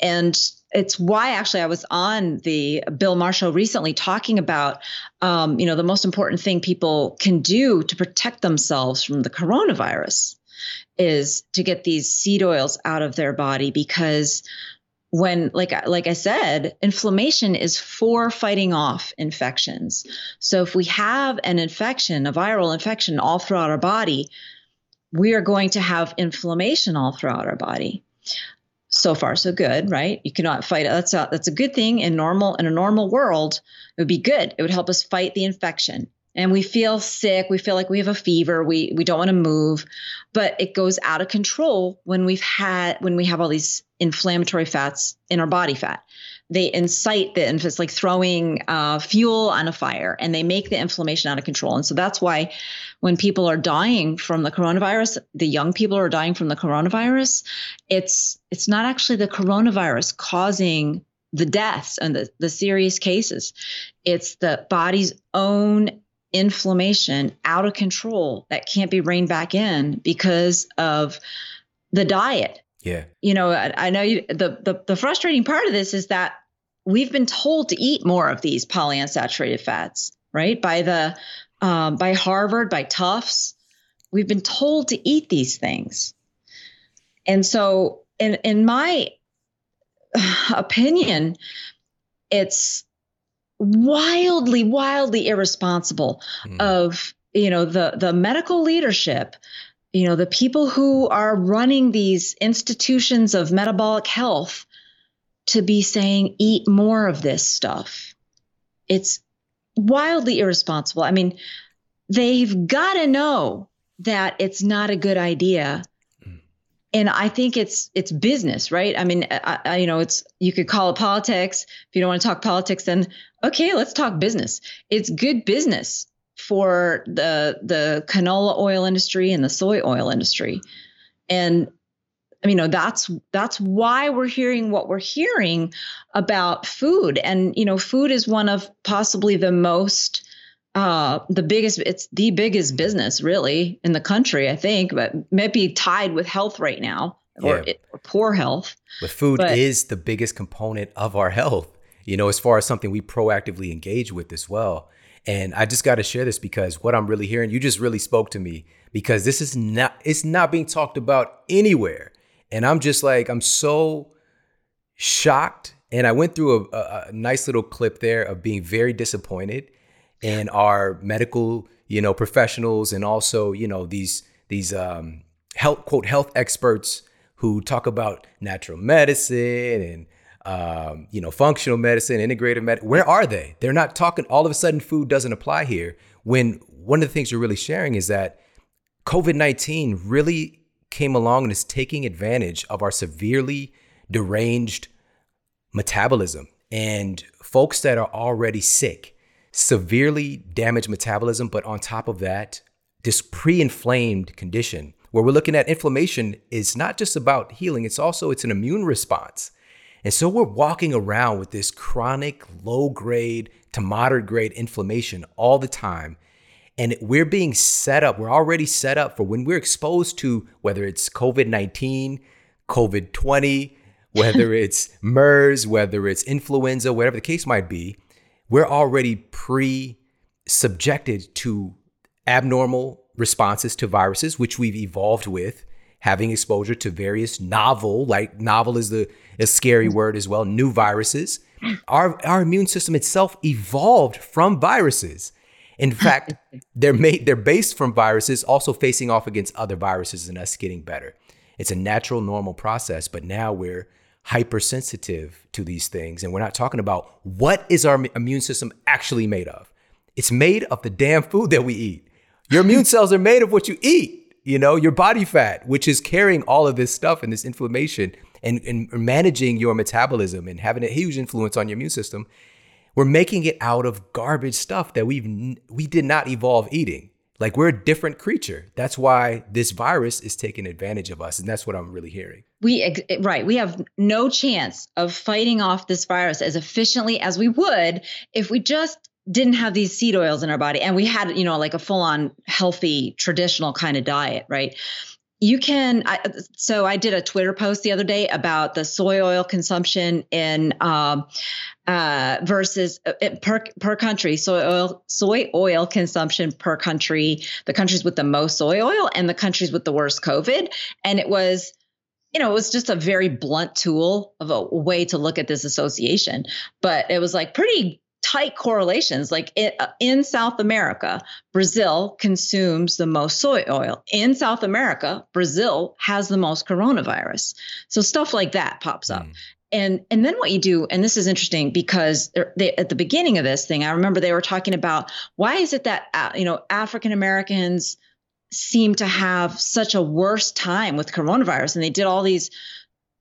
And it's why actually I was on the Bill Marshall recently talking about, um, you know, the most important thing people can do to protect themselves from the coronavirus is to get these seed oils out of their body because when like like I said, inflammation is for fighting off infections. So if we have an infection, a viral infection all throughout our body, we are going to have inflammation all throughout our body. So far so good right? You cannot fight that's a that's a good thing in normal in a normal world. It would be good. It would help us fight the infection and we feel sick we feel like we have a fever we we don't want to move but it goes out of control when we've had when we have all these inflammatory fats in our body fat. They incite the it's like throwing uh, fuel on a fire and they make the inflammation out of control. And so that's why when people are dying from the coronavirus the young people are dying from the coronavirus it's it's not actually the coronavirus causing the deaths and the, the serious cases. It's the body's own inflammation out of control that can't be reined back in because of the diet yeah. You know, I, I know you, the, the the frustrating part of this is that we've been told to eat more of these polyunsaturated fats, right? By the um, by Harvard, by Tufts, we've been told to eat these things, and so in in my opinion, it's wildly, wildly irresponsible mm. of you know the the medical leadership you know the people who are running these institutions of metabolic health to be saying, eat more of this stuff. It's wildly irresponsible. I mean, they've got to know that it's not a good idea. And I think it's it's business, right? I mean, I, I, you know, it's you could call it politics. If you don't want to talk politics, then okay, let's talk business. It's good business for the the canola oil industry and the soy oil industry, and you know that's that's why we're hearing what we're hearing about food and you know food is one of possibly the most uh the biggest it's the biggest business really in the country i think but maybe tied with health right now or, yeah. or poor health but food but, is the biggest component of our health you know as far as something we proactively engage with as well and i just got to share this because what i'm really hearing you just really spoke to me because this is not it's not being talked about anywhere and I'm just like, I'm so shocked. And I went through a, a, a nice little clip there of being very disappointed in our medical, you know, professionals and also, you know, these these um, health quote health experts who talk about natural medicine and um, you know functional medicine, integrative medicine. Where are they? They're not talking. All of a sudden, food doesn't apply here. When one of the things you're really sharing is that COVID nineteen really came along and is taking advantage of our severely deranged metabolism and folks that are already sick, severely damaged metabolism, but on top of that, this pre-inflamed condition where we're looking at inflammation is not just about healing, it's also it's an immune response. And so we're walking around with this chronic low grade to moderate grade inflammation all the time and we're being set up, we're already set up for when we're exposed to whether it's COVID 19, COVID 20, whether it's MERS, whether it's influenza, whatever the case might be, we're already pre subjected to abnormal responses to viruses, which we've evolved with, having exposure to various novel, like novel is the a scary mm-hmm. word as well, new viruses. Our our immune system itself evolved from viruses. In fact, they're made they're based from viruses, also facing off against other viruses and us getting better. It's a natural, normal process, but now we're hypersensitive to these things, and we're not talking about what is our immune system actually made of. It's made of the damn food that we eat. Your immune cells are made of what you eat. You know, your body fat, which is carrying all of this stuff and this inflammation and, and managing your metabolism and having a huge influence on your immune system. We're making it out of garbage stuff that we've we did not evolve eating. Like we're a different creature. That's why this virus is taking advantage of us, and that's what I'm really hearing. We right, we have no chance of fighting off this virus as efficiently as we would if we just didn't have these seed oils in our body and we had, you know, like a full-on healthy traditional kind of diet, right? You can I, so i did a twitter post the other day about the soy oil consumption in um, uh, versus uh, per per country soy oil soy oil consumption per country the countries with the most soy oil and the countries with the worst covid. And it was you know, it was just a very blunt tool of a way to look at this association, but it was like pretty tight correlations. Like it, uh, in South America, Brazil consumes the most soy oil. In South America, Brazil has the most coronavirus. So stuff like that pops up. Mm. And and then what you do, and this is interesting because they, at the beginning of this thing, I remember they were talking about why is it that uh, you know African Americans seem to have such a worse time with coronavirus, and they did all these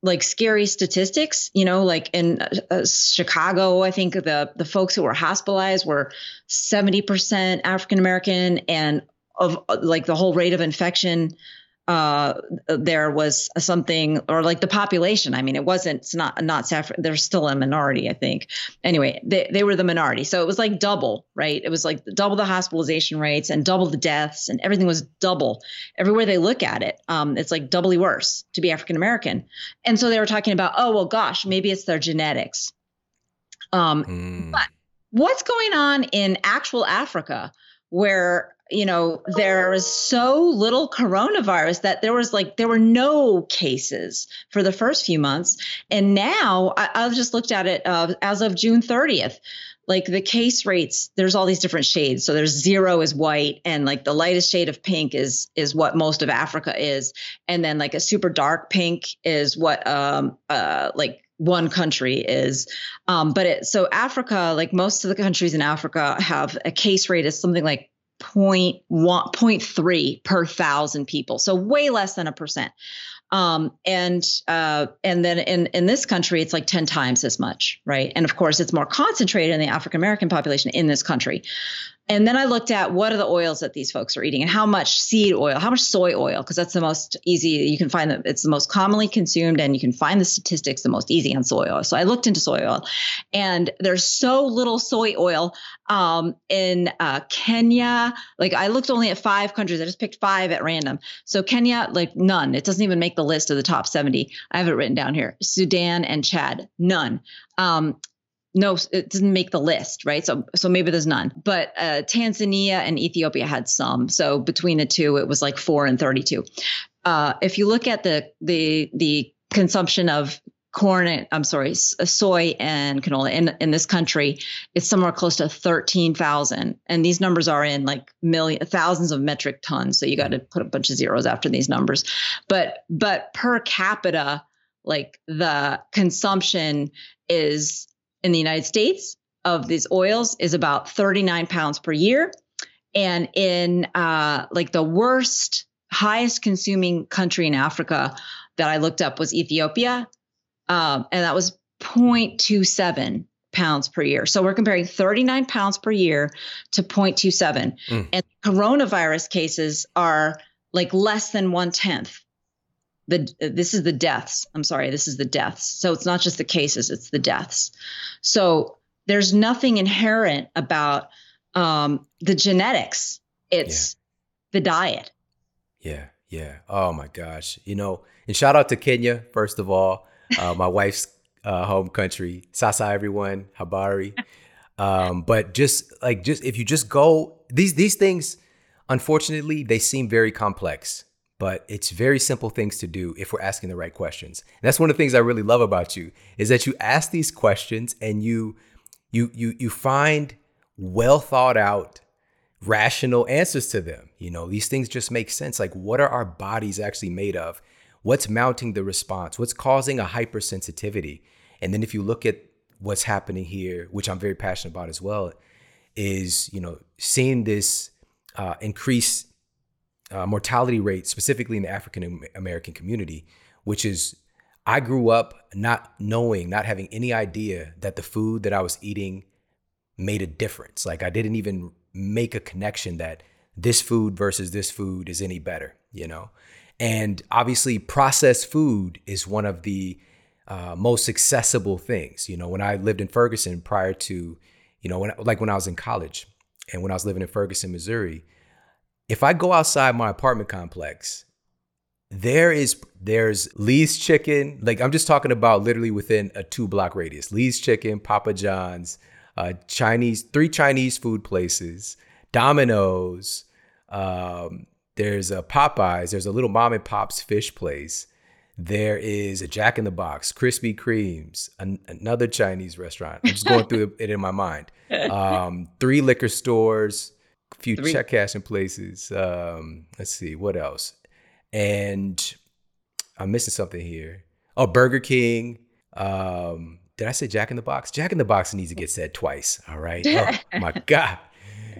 like scary statistics you know like in uh, uh, chicago i think the the folks who were hospitalized were 70% african american and of uh, like the whole rate of infection uh, there was something or like the population. I mean, it wasn't it's not not they're still a minority, I think. Anyway, they they were the minority, so it was like double, right? It was like double the hospitalization rates and double the deaths, and everything was double. Everywhere they look at it, um, it's like doubly worse to be African American. And so they were talking about, oh well, gosh, maybe it's their genetics. Um, mm. but what's going on in actual Africa? where you know there was so little coronavirus that there was like there were no cases for the first few months. And now i, I just looked at it uh, as of june 30th like the case rates there's all these different shades. So there's zero is white and like the lightest shade of pink is is what most of africa is. And then like a super dark pink is what um uh like one country is. Um, but it, so Africa, like most of the countries in Africa, have a case rate is something like 0.1, 0.3 per thousand people. So way less than a percent. Um, and uh, and then in in this country, it's like ten times as much, right? And of course, it's more concentrated in the African American population in this country. And then I looked at what are the oils that these folks are eating and how much seed oil, how much soy oil, because that's the most easy. You can find that it's the most commonly consumed, and you can find the statistics the most easy on soy oil. So I looked into soy oil, and there's so little soy oil um, in uh, Kenya. Like I looked only at five countries. I just picked five at random. So Kenya, like none. It doesn't even make the list of the top 70. I have it written down here. Sudan and Chad, none. Um, no, it didn't make the list, right? So, so maybe there's none. But uh, Tanzania and Ethiopia had some. So between the two, it was like four and 32. Uh, if you look at the the the consumption of corn and I'm sorry, uh, soy and canola in in this country, it's somewhere close to 13,000. And these numbers are in like million thousands of metric tons. So you got to put a bunch of zeros after these numbers. But but per capita, like the consumption is in the United States of these oils is about 39 pounds per year. And in uh, like the worst, highest consuming country in Africa that I looked up was Ethiopia. Um, and that was 0.27 pounds per year. So we're comparing 39 pounds per year to 0.27. Mm. And coronavirus cases are like less than one tenth the this is the deaths. I'm sorry, this is the deaths. So it's not just the cases, it's the deaths. So there's nothing inherent about um, the genetics. It's yeah. the diet. Yeah, yeah. Oh my gosh. You know, and shout out to Kenya first of all, uh, my wife's uh, home country. Sasa, everyone. Habari. Um, but just like just if you just go these these things, unfortunately, they seem very complex but it's very simple things to do if we're asking the right questions. And that's one of the things I really love about you is that you ask these questions and you you you you find well thought out rational answers to them. You know, these things just make sense. Like what are our bodies actually made of? What's mounting the response? What's causing a hypersensitivity? And then if you look at what's happening here, which I'm very passionate about as well, is, you know, seeing this uh, increase uh, mortality rate, specifically in the African American community, which is I grew up not knowing, not having any idea that the food that I was eating made a difference. Like I didn't even make a connection that this food versus this food is any better, you know? And obviously, processed food is one of the uh, most accessible things. You know, when I lived in Ferguson prior to, you know, when like when I was in college and when I was living in Ferguson, Missouri, if I go outside my apartment complex, there is there's Lee's Chicken. Like I'm just talking about literally within a two block radius. Lee's Chicken, Papa John's, uh, Chinese, three Chinese food places, Domino's. Um, there's a Popeyes. There's a little mom and pop's fish place. There is a Jack in the Box, Krispy Kremes, an, another Chinese restaurant. I'm just going through it in my mind. Um, three liquor stores few Three. check cashing places. Um, let's see what else. And I'm missing something here. Oh, Burger King. Um, did I say Jack in the Box? Jack in the Box needs to get said twice. All right. Oh my God.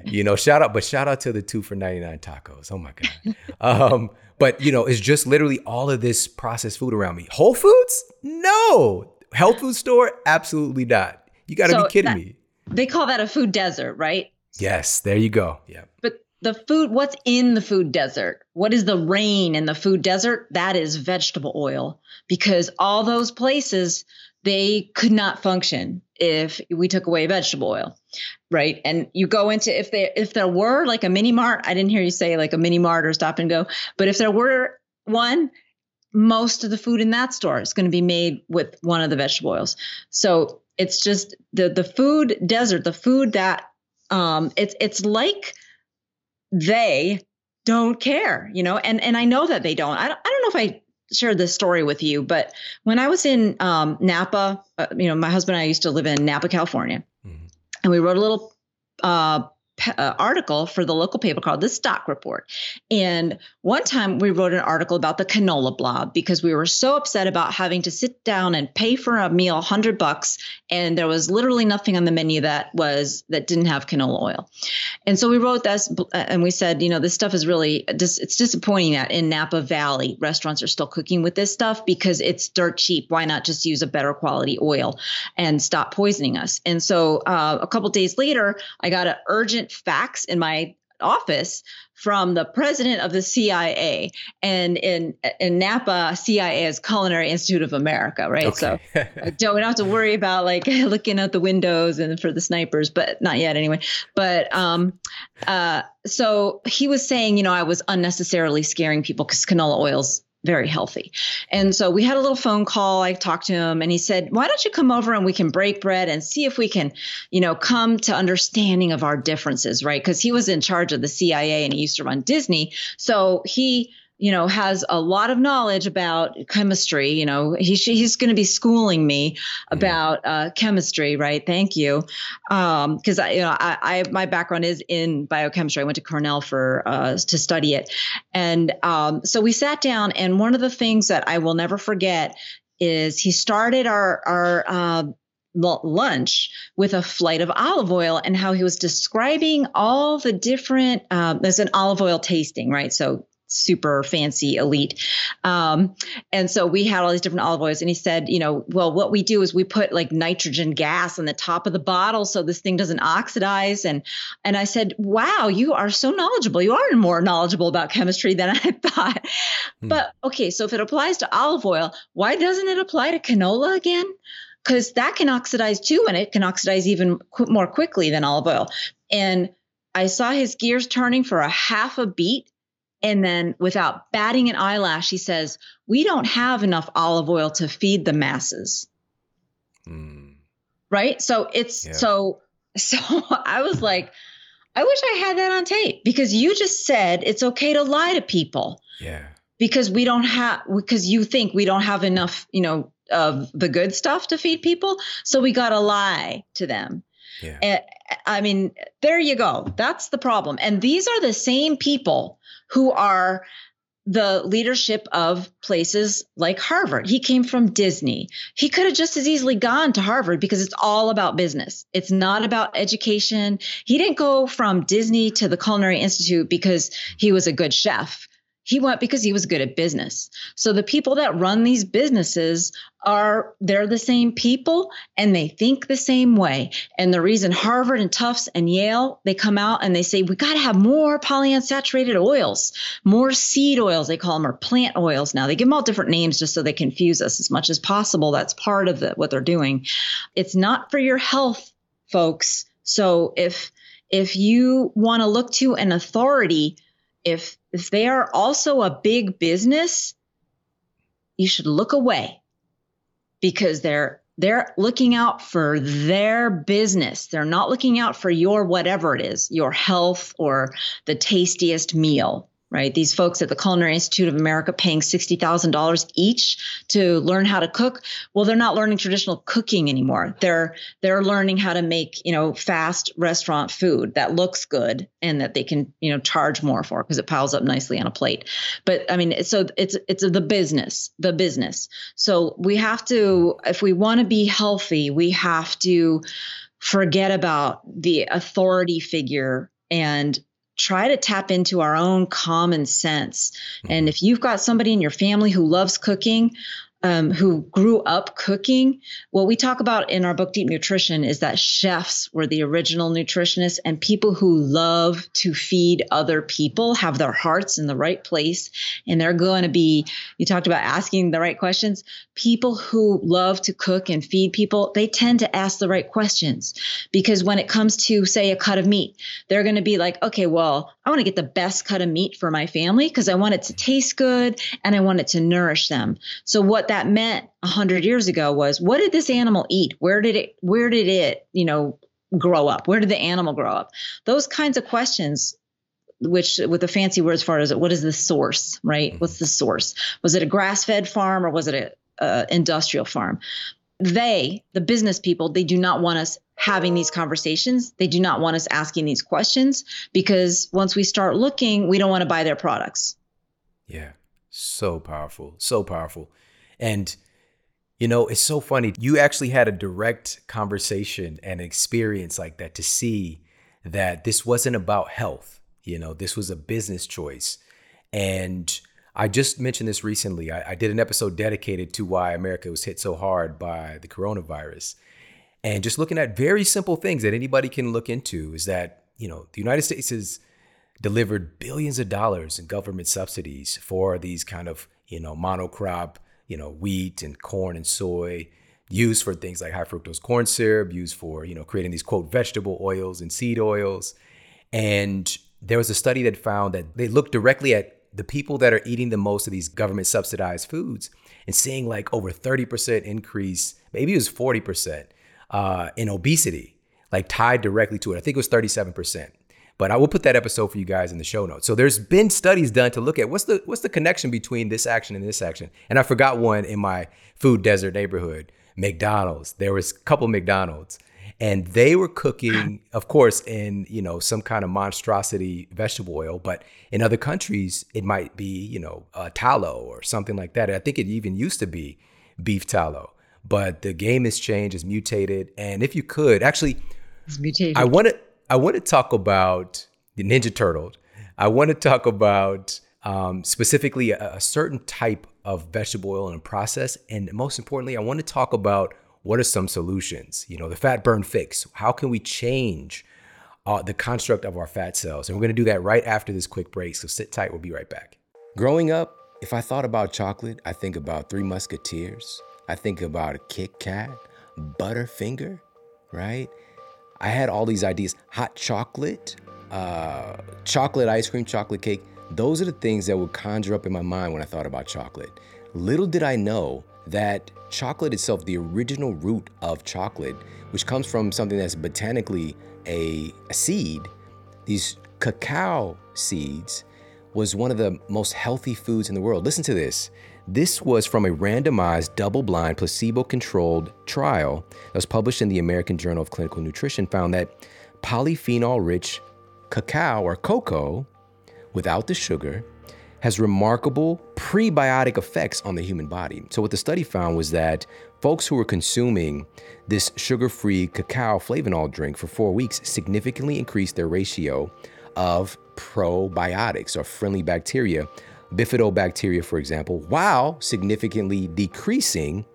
You know, shout out, but shout out to the two for 99 tacos. Oh my God. Um, but you know, it's just literally all of this processed food around me. Whole Foods? No. Health food store? Absolutely not. You got to so be kidding that, me. They call that a food desert, right? Yes, there you go. Yeah. But the food, what's in the food desert? What is the rain in the food desert? That is vegetable oil because all those places, they could not function if we took away vegetable oil right and you go into if there if there were like a mini mart i didn't hear you say like a mini mart or stop and go but if there were one most of the food in that store is going to be made with one of the vegetable oils so it's just the the food desert the food that um, it's it's like they don't care, you know, and and I know that they don't. I don't, I don't know if I shared this story with you, but when I was in um, Napa, uh, you know, my husband and I used to live in Napa, California, mm-hmm. and we wrote a little uh, uh, article for the local paper called the Stock Report. And one time we wrote an article about the canola blob because we were so upset about having to sit down and pay for a meal, 100 bucks, and there was literally nothing on the menu that was that didn't have canola oil. And so we wrote this and we said, you know, this stuff is really it's disappointing that in Napa Valley restaurants are still cooking with this stuff because it's dirt cheap. Why not just use a better quality oil and stop poisoning us? And so uh, a couple days later, I got an urgent fax in my office from the president of the CIA and in in Napa CIA is Culinary Institute of America right okay. so I don't have to worry about like looking out the windows and for the snipers but not yet anyway but um uh so he was saying you know I was unnecessarily scaring people cuz canola oils very healthy. And so we had a little phone call. I talked to him and he said, Why don't you come over and we can break bread and see if we can, you know, come to understanding of our differences, right? Because he was in charge of the CIA and he used to run Disney. So he you know, has a lot of knowledge about chemistry. You know, he, he's going to be schooling me about uh, chemistry, right? Thank you, because um, I, you know, I, I, my background is in biochemistry. I went to Cornell for uh, to study it, and um, so we sat down. And one of the things that I will never forget is he started our our uh, lunch with a flight of olive oil and how he was describing all the different um, there's an olive oil tasting right so super fancy elite. Um, and so we had all these different olive oils. And he said, you know, well, what we do is we put like nitrogen gas on the top of the bottle so this thing doesn't oxidize. And and I said, wow, you are so knowledgeable. You are more knowledgeable about chemistry than I thought. Hmm. But okay, so if it applies to olive oil, why doesn't it apply to canola again? Because that can oxidize too, and it can oxidize even qu- more quickly than olive oil. And I saw his gears turning for a half a beat and then without batting an eyelash, he says, We don't have enough olive oil to feed the masses. Mm. Right. So it's yeah. so, so I was like, I wish I had that on tape because you just said it's okay to lie to people. Yeah. because we don't have because you think we don't have enough, you know, of the good stuff to feed people, so we got to lie to them. Yeah. Eh, I mean, there you go. That's the problem. And these are the same people who are the leadership of places like Harvard. He came from Disney. He could have just as easily gone to Harvard because it's all about business. It's not about education. He didn't go from Disney to the Culinary Institute because he was a good chef. He went because he was good at business. So the people that run these businesses are they're the same people and they think the same way. And the reason Harvard and Tufts and Yale they come out and they say we got to have more polyunsaturated oils, more seed oils they call them or plant oils now. They give them all different names just so they confuse us as much as possible. That's part of the, what they're doing. It's not for your health, folks. So if if you want to look to an authority if if they are also a big business, you should look away because they're they're looking out for their business. They're not looking out for your whatever it is, your health or the tastiest meal right? These folks at the Culinary Institute of America paying $60,000 each to learn how to cook. Well, they're not learning traditional cooking anymore. They're they're learning how to make, you know, fast restaurant food that looks good and that they can, you know, charge more for because it piles up nicely on a plate. But I mean, so it's it's the business, the business. So we have to if we want to be healthy, we have to forget about the authority figure and try to tap into our own common sense. Mm-hmm. And if you've got somebody in your family who loves cooking, um, who grew up cooking. What we talk about in our book, Deep Nutrition, is that chefs were the original nutritionists and people who love to feed other people have their hearts in the right place. And they're going to be, you talked about asking the right questions. People who love to cook and feed people, they tend to ask the right questions because when it comes to, say, a cut of meat, they're going to be like, okay, well, I want to get the best cut of meat for my family because I want it to taste good and I want it to nourish them. So what that meant a hundred years ago was what did this animal eat? Where did it, where did it, you know, grow up? Where did the animal grow up? Those kinds of questions which with a fancy word as far as what is the source, right? Mm-hmm. What's the source? Was it a grass fed farm or was it a, industrial farm? They, the business people, they do not want us having these conversations. They do not want us asking these questions because once we start looking, we don't want to buy their products. Yeah. So powerful. So powerful. And you know, it's so funny. You actually had a direct conversation and experience like that to see that this wasn't about health. You know, this was a business choice. And I just mentioned this recently. I, I, did an episode dedicated to why America was hit so hard by the coronavirus. And just looking at very simple things that anybody can look into is that, you know, the United States has delivered billions of dollars in government subsidies for these kind of, you know, monocrop you know, wheat and corn and soy, used for things like high fructose corn syrup, used for, you know, creating these quote vegetable oils and seed oils. And there was a study that found that they looked directly at the people that are eating the most of these government subsidized foods and seeing like over 30% increase, maybe it was 40% uh, in obesity, like tied directly to it. I think it was 37%. But I will put that episode for you guys in the show notes. So there's been studies done to look at what's the what's the connection between this action and this action. And I forgot one in my food desert neighborhood, McDonald's. There was a couple McDonald's and they were cooking of course in you know some kind of monstrosity vegetable oil but in other countries it might be you know tallow or something like that i think it even used to be beef tallow but the game has changed has mutated and if you could actually it's mutated. i want to I want to talk about the Ninja Turtles. I want to talk about um, specifically a, a, certain type of vegetable oil and process. And most importantly, I want to talk about what are some solutions? You know, the fat burn fix. How can we change uh, the construct of our fat cells? And we're going to do that right after this quick break. So sit tight. We'll be right back. Growing up, if I thought about chocolate, I think about Three Musketeers. I think about a Kit Kat, Butterfinger, right? I had all these ideas hot chocolate, uh, chocolate ice cream, chocolate cake. Those are the things that would conjure up in my mind when I thought about chocolate. Little did I know that chocolate itself, the original root of chocolate, which comes from something that's botanically a, a seed, these cacao seeds was one of the most healthy foods in the world. Listen to this. This was from a randomized, double blind, placebo controlled trial that was published in the American Journal of Clinical Nutrition, found that polyphenol rich cacao or cocoa without the sugar has remarkable prebiotic effects on the human body. So, what the study found was that folks who were consuming this sugar free cacao flavanol drink for four weeks significantly increased their ratio of probiotics or friendly bacteria, bifidobacteria, for example, while significantly decreasing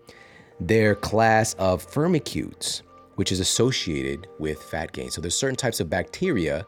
their class of firmicutes, which is associated with fat gain. So, there's certain types of bacteria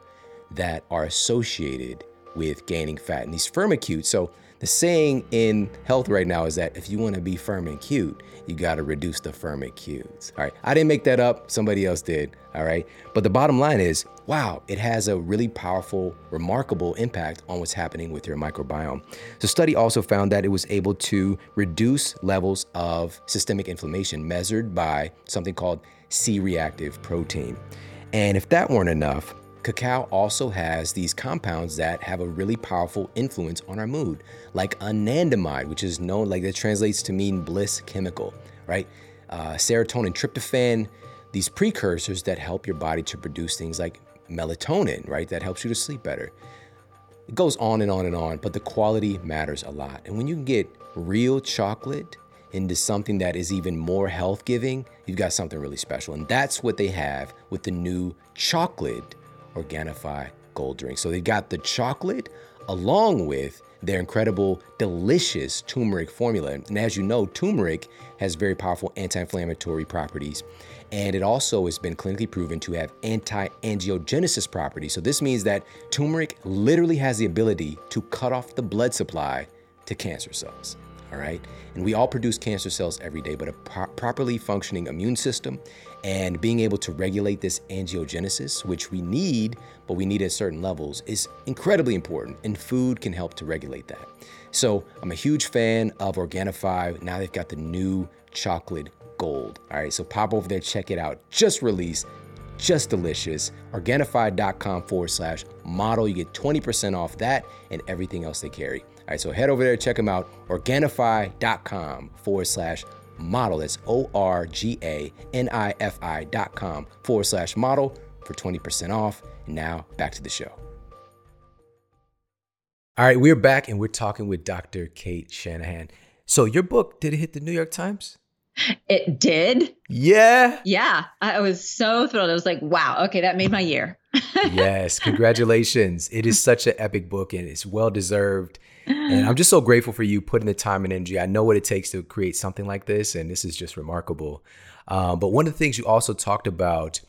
that are associated with gaining fat. And these firmicutes, so the saying in health right now is that if you want to be firm and cute, you got to reduce the firmicutes. All right. I didn't make that up. Somebody else did. All right. But the bottom line is wow, it has a really powerful, remarkable impact on what's happening with your microbiome. The study also found that it was able to reduce levels of systemic inflammation measured by something called C reactive protein. And if that weren't enough, Cacao also has these compounds that have a really powerful influence on our mood, like anandamide, which is known like that translates to mean bliss chemical, right? Uh, serotonin, tryptophan, these precursors that help your body to produce things like melatonin, right? That helps you to sleep better. It goes on and on and on, but the quality matters a lot. And when you can get real chocolate into something that is even more health giving, you've got something really special. And that's what they have with the new chocolate Organifi Gold drink. So they got the chocolate along with their incredible, delicious turmeric formula. And as you know, turmeric has very powerful anti inflammatory properties. And it also has been clinically proven to have anti angiogenesis properties. So this means that turmeric literally has the ability to cut off the blood supply to cancer cells. All right. And we all produce cancer cells every day, but a pro- properly functioning immune system and being able to regulate this angiogenesis, which we need, but we need at certain levels, is incredibly important. And food can help to regulate that. So I'm a huge fan of Organifi. Now they've got the new chocolate gold. All right, so pop over there, check it out. Just released, just delicious. Organifi.com forward slash model. You get 20% off that and everything else they carry. All right, so head over there, check them out. Organifi.com forward slash model. That's O R G A N I F I dot com forward slash model for 20% off. And now back to the show. All right, we're back and we're talking with Dr. Cate Shanahan. So, your book, did it hit the New York Times? It did. Yeah. Yeah. I was so thrilled. I was like, wow, okay, that made my year. yes. Congratulations. It is such an epic book and it's well deserved. And I'm just so grateful for you putting the time and energy. I know what it takes to create something like this, and this is just remarkable. Um, but one of the things you also talked about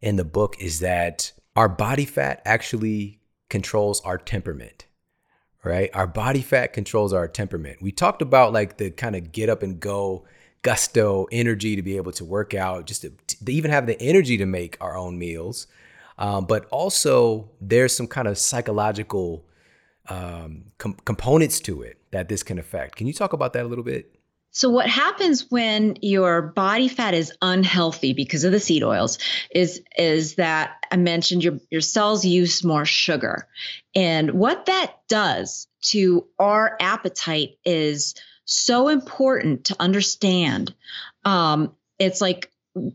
in the book is that our body fat actually controls our temperament, right? Our body fat controls our temperament. We talked about like the kind of get up and go gusto, energy to be able to work out, just to, to even have the energy to make our own meals. Um, but also, there's some kind of psychological um, com- components to it that this can affect. Can you talk about that a little bit? So what happens when your body fat is unhealthy because of the seed oils is is that I mentioned your your cells use more sugar. And what that does to our appetite is so important to understand. Um, it's like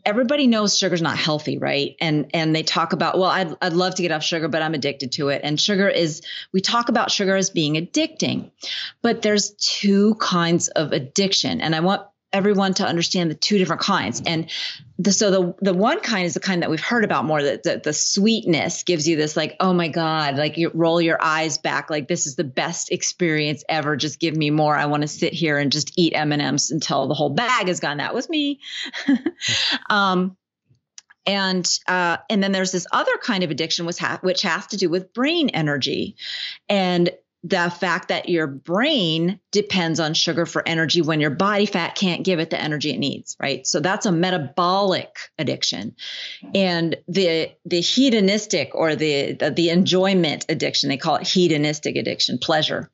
everybody knows sugar's not healthy, right? And and they talk about, well, I'd I'd love to get off sugar, but I'm addicted to it. And sugar is we talk about sugar as being addicting. But there's two kinds of addiction. And I want everyone to understand the two different kinds. And the, so the the one kind is the kind that we've heard about more. That the, the sweetness gives you this like, oh my god, like you roll your eyes back, like this is the best experience ever. Just give me more. I want to sit here and just eat M and M's until the whole bag is gone. That was me. um, and uh, and then there's this other kind of addiction was ha- which has to do with brain energy and the fact that your brain depends on sugar for energy when your body fat can't give it the energy it needs right? So that's a metabolic addiction. And the the hedonistic or the the, the enjoyment addiction they call it hedonistic addiction pleasure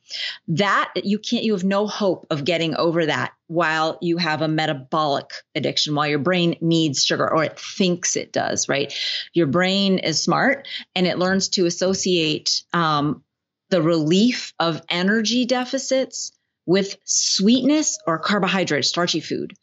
that you can't you have no hope of getting over that while you have a metabolic addiction while your brain needs sugar or it thinks it does right? Your brain is smart and it learns to associate um, the relief of energy deficits with sweetness or carbohydrate, starchy food.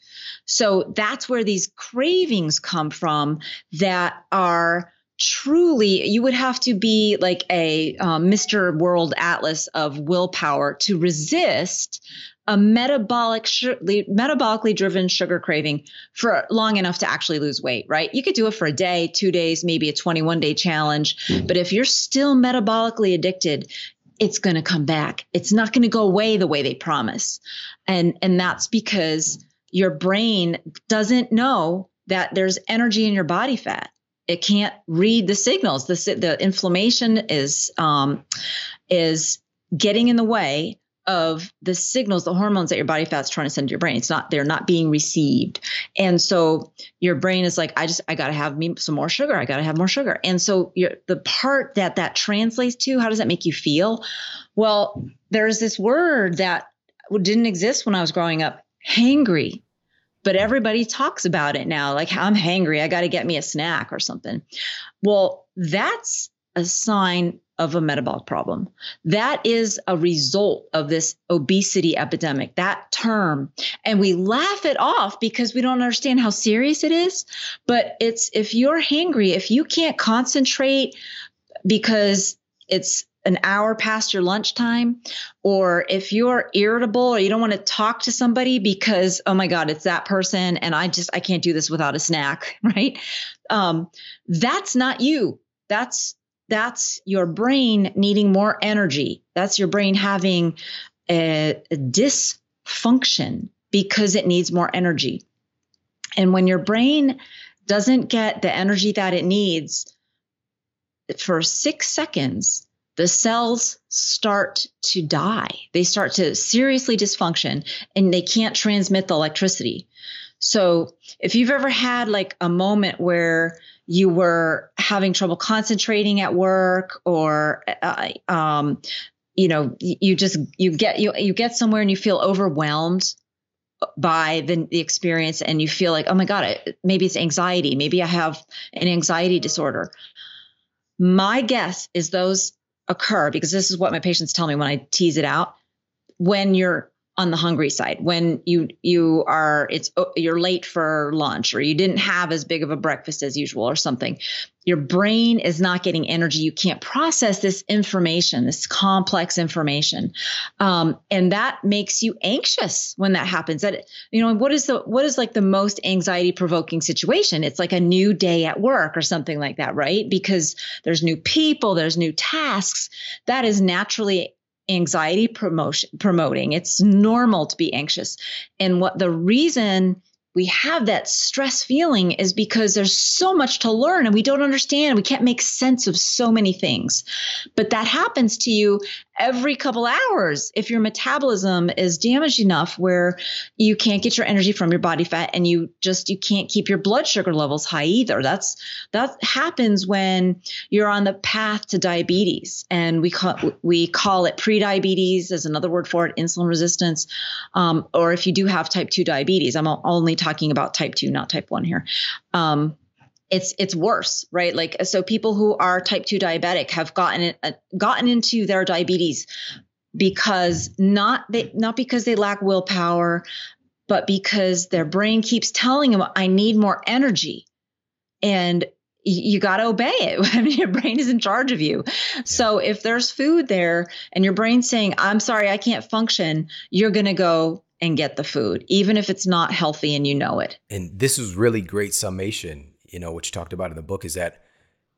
So that's where these cravings come from that are truly, you would have to be like a um, Mr. World Atlas of willpower to resist a metabolic metabolically driven sugar craving for long enough to actually lose weight, right? You could do it for a day, 2 days, maybe a 21 day challenge, mm-hmm. but if you're still metabolically addicted, it's going to come back. It's not going to go away the way they promise. And and that's because your brain doesn't know that there's energy in your body fat. It can't read the signals. The the inflammation is um, is getting in the way of the signals, the hormones that your body fat's trying to send to your brain. It's not, they're not being received. And so your brain is like, I just, I got to have me some more sugar. I got to have more sugar. And so the part that that translates to, how does that make you feel? Well, there's this word that didn't exist when I was growing up, hangry. But everybody talks about it now, like I'm hangry. I got to get me a snack or something. Well, that's a sign of a metabolic problem. That is a result of this obesity epidemic, that term. And we laugh it off because we don't understand how serious it is. But it's if you're hangry, if you can't concentrate because it's an hour past your lunchtime, or if you're irritable or you don't want to talk to somebody because, oh my God, it's that person and I just, I can't do this without a snack, right? Um, that's not you. That's that's your brain needing more energy. That's your brain having a, a dysfunction because it needs more energy. And when your brain doesn't get the energy that it needs for six seconds, the cells start to die. They start to seriously dysfunction and they can't transmit the electricity. So if you've ever had like a moment where you were having trouble concentrating at work or uh, um, you know you just you get you you get somewhere and you feel overwhelmed by the, the experience and you feel like oh my god maybe it's anxiety. Maybe i have an anxiety disorder. My guess is those occur because this is what my patients tell me when i tease it out. When you're on the hungry side when you you are it's oh, you're late for lunch or you didn't have as big of a breakfast as usual or something. Your brain is not getting energy. You can't process this information this complex information. Um, and that makes you anxious when that happens. That you know what is the what is like the most anxiety provoking situation? It's like a new day at work or something like that right? Because there's new people there's new tasks. That is naturally anxiety promotion promoting. It's normal to be anxious. And what the reason we have that stress feeling is because there's so much to learn and we don't understand. We can't make sense of so many things. But that happens to you every couple hours if your metabolism is damaged enough where you can't get your energy from your body fat and you just you can't keep your blood sugar levels high either. That's that happens when you're on the path to diabetes and we call we call it prediabetes as another word for it, insulin resistance. Um, or if you do have type 2 diabetes, I'm only talking about type 2 not type 1 here um, it's it's worse right like so people who are type 2 diabetic have gotten uh, gotten into their diabetes because not they not because they lack willpower but because their brain keeps telling them i need more energy and you got to obey it. I mean, your brain is in charge of you. So if there's food there and your brain's saying, I'm sorry, I can't function, you're going to go and get the food, even if it's not healthy and you know it. And this is really great summation, you know, what you talked about in the book is that,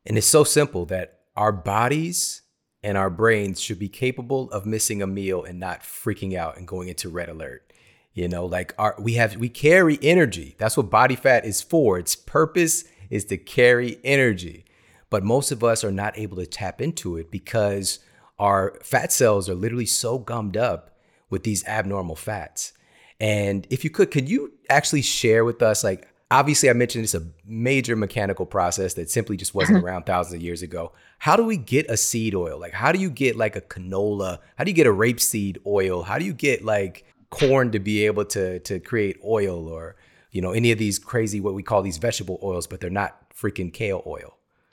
and it's so simple that our bodies and our brains should be capable of missing a meal and not freaking out and going into red alert. You know, like our we have we carry energy. That's what body fat is for. Its purpose is to carry energy. But most of us are not able to tap into it because our fat cells are literally so gummed up with these abnormal fats. And if you could, could you actually share with us, like, obviously I mentioned it's a major mechanical process that simply just wasn't around thousands of years ago. How do we get a seed oil? Like, how do you get like a canola? How do you get a rapeseed oil? How do you get like corn to be able to to create oil or you know any of these crazy what we call these vegetable oils, but they're not freaking kale oil?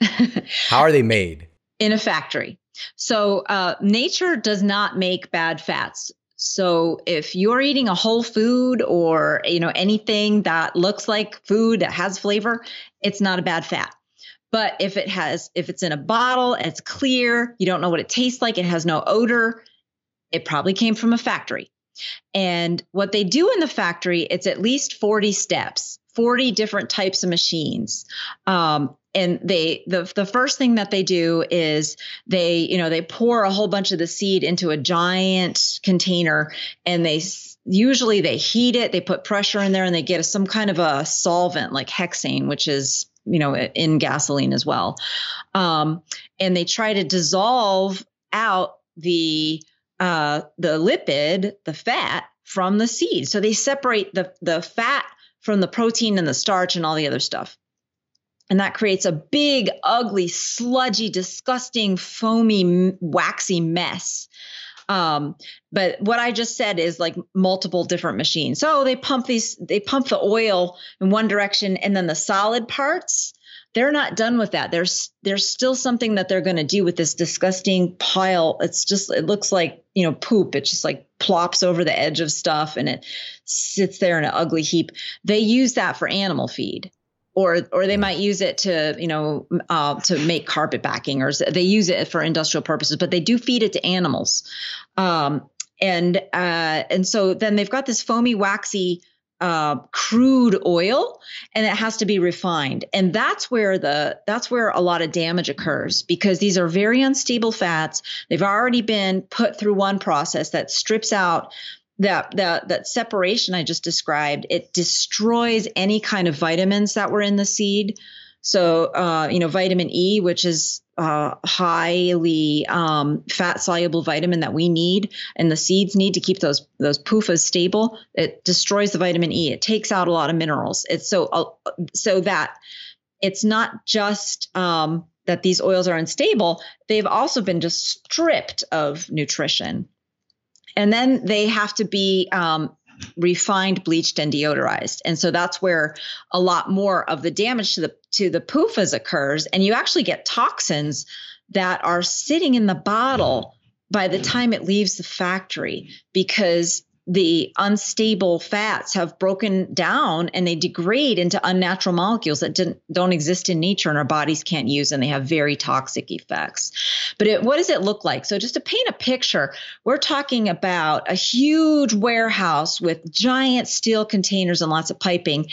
how are they made? In a factory. So uh, nature does not make bad fats. So if you're eating a whole food or you know anything that looks like food that has flavor, it's not a bad fat. But if it has if it's in a bottle, it's clear, you don't know what it tastes like, it has no odor, it probably came from a factory. And what they do in the factory, it's at least 40 steps, 40 different types of machines. Um, and they the the first thing that they do is they you know they pour a whole bunch of the seed into a giant container and they usually they heat it they put pressure in there and they get some kind of a solvent like hexane which is you know in gasoline as well. Um, and they try to dissolve out the uh, the lipid the fat from the seed. So they separate the the fat from the protein and the starch and all the other stuff and that creates a big, ugly, sludgy, disgusting, foamy, waxy mess. Um, but what I just said is like multiple different machines. So they pump these, they pump the oil in one direction, and then the solid parts, they're not done with that. There's there's still something that they're going to do with this disgusting pile. It's just it looks like you know poop. It just like plops over the edge of stuff and it sits there in an ugly heap. They use that for animal feed or or they might use it to you know uh, to make carpet backing or they use it for industrial purposes but they do feed it to animals. Um, and uh, and so then they've got this foamy waxy uh, crude oil and it has to be refined. And that's where the that's where a lot of damage occurs because these are very unstable fats. They've already been put through one process that strips out that that that separation I just described, it destroys any kind of vitamins that were in the seed. So, uh, you know, vitamin E, which is uh, highly um, fat soluble vitamin that we need and the seeds need to keep those those PUFAs stable. It destroys the vitamin E. It takes out a lot of minerals. It's so uh, so that it's not just um, that these oils are unstable. They've also been just stripped of nutrition and then they have to be um, refined, bleached, and deodorized. And so that's where a lot more of the damage to the to the PUFAs occurs, and you actually get toxins that are sitting in the bottle by the time it leaves the factory because the unstable fats have broken down and they degrade into unnatural molecules that don't exist in nature and our bodies can't use and they have very toxic effects. But it, what does it look like? So just to paint a picture we're talking about a huge warehouse with giant steel containers and lots of piping.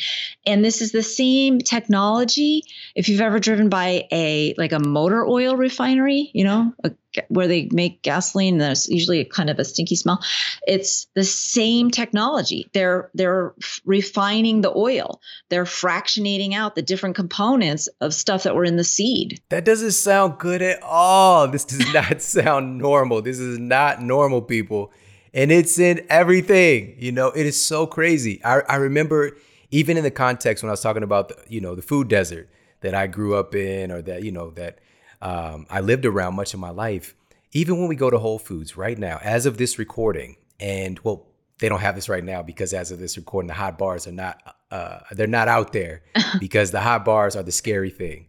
And this is the same technology if you've ever driven by a like a motor oil refinery you know a where they make gasoline there's usually a kind of a stinky smell. It's the same technology. They're they're refining the oil. They're fractionating out the different components of stuff that were in the seed. That doesn't sound good at all. This does not sound normal. This is not normal people. And it's in everything you know? It is so crazy. I, I remember even in the context when i was talking about the, you know the food desert that i grew up in or that you know that um, I lived around much of my life. Even when we go to Whole Foods right now, as of this recording, and well, they don't have this right now because as of this recording, the hot bars are not uh, they're not out there because the hot bars are the scary thing.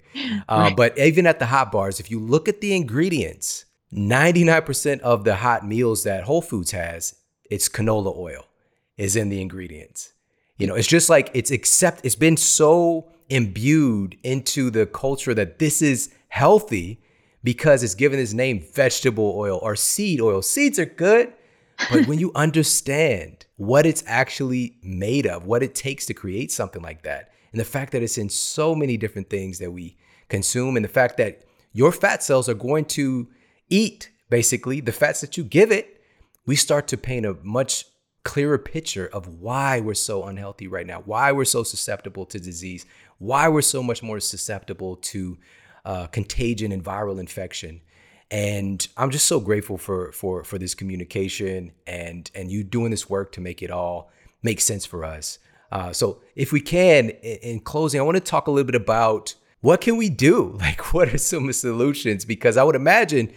Uh, right. But even at the hot bars, if you look at the ingredients, 99% of the hot meals that Whole Foods has, it's canola oil is in the ingredients. You know, it's just like it's accept it's been so imbued into the culture that this is healthy because it's given its name vegetable oil or seed oil. Seeds are good, but when you understand what it's actually made of, what it takes to create something like that, and the fact that it's in so many different things that we consume, and the fact that your fat cells are going to eat basically the fats that you give it, we start to paint a much clearer picture of why we're so unhealthy right now, why we're so susceptible to disease, why we're so much more susceptible to uh, contagion and viral infection. And I'm just so grateful for for for this communication and and you doing this work to make it all make sense for us. Uh, so if we can, in, in closing, I want to talk a little bit about what can we do? Like, what are some solutions? Because I would imagine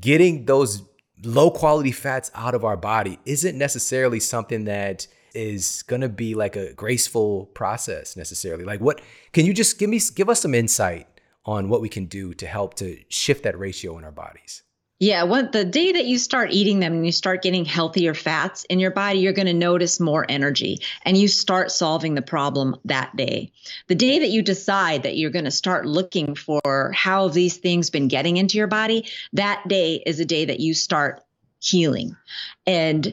getting those low quality fats out of our body isn't necessarily something that is going to be like a graceful process necessarily. Like what can you just give me give us some insight on what we can do to help to shift that ratio in our bodies? Yeah, the day that you start eating them and you start getting healthier fats in your body, you're going to notice more energy and you start solving the problem that day. The day that you decide that you're going to start looking for how these things been getting into your body, that day is a day that you start healing. And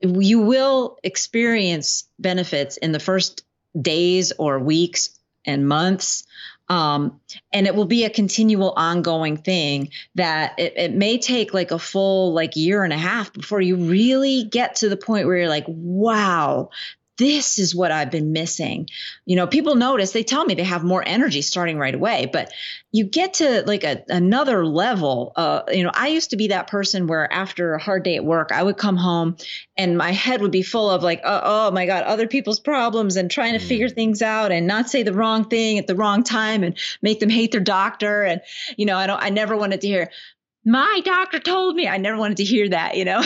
you will experience benefits in the first days or weeks and months um, and it will be a continual ongoing thing that it, it may take like a full like year and a half before you really get to the point where you're like wow this is what I've been missing. You know, people notice, they tell me they have more energy starting right away, but you get to like a, another level. Uh, you know, I used to be that person where after a hard day at work, I would come home and my head would be full of like, oh, oh my God, other people's problems and trying to mm. figure things out and not say the wrong thing at the wrong time and make them hate their doctor. And, you know, I don't, I never wanted to hear, my doctor told me i never wanted to hear that you know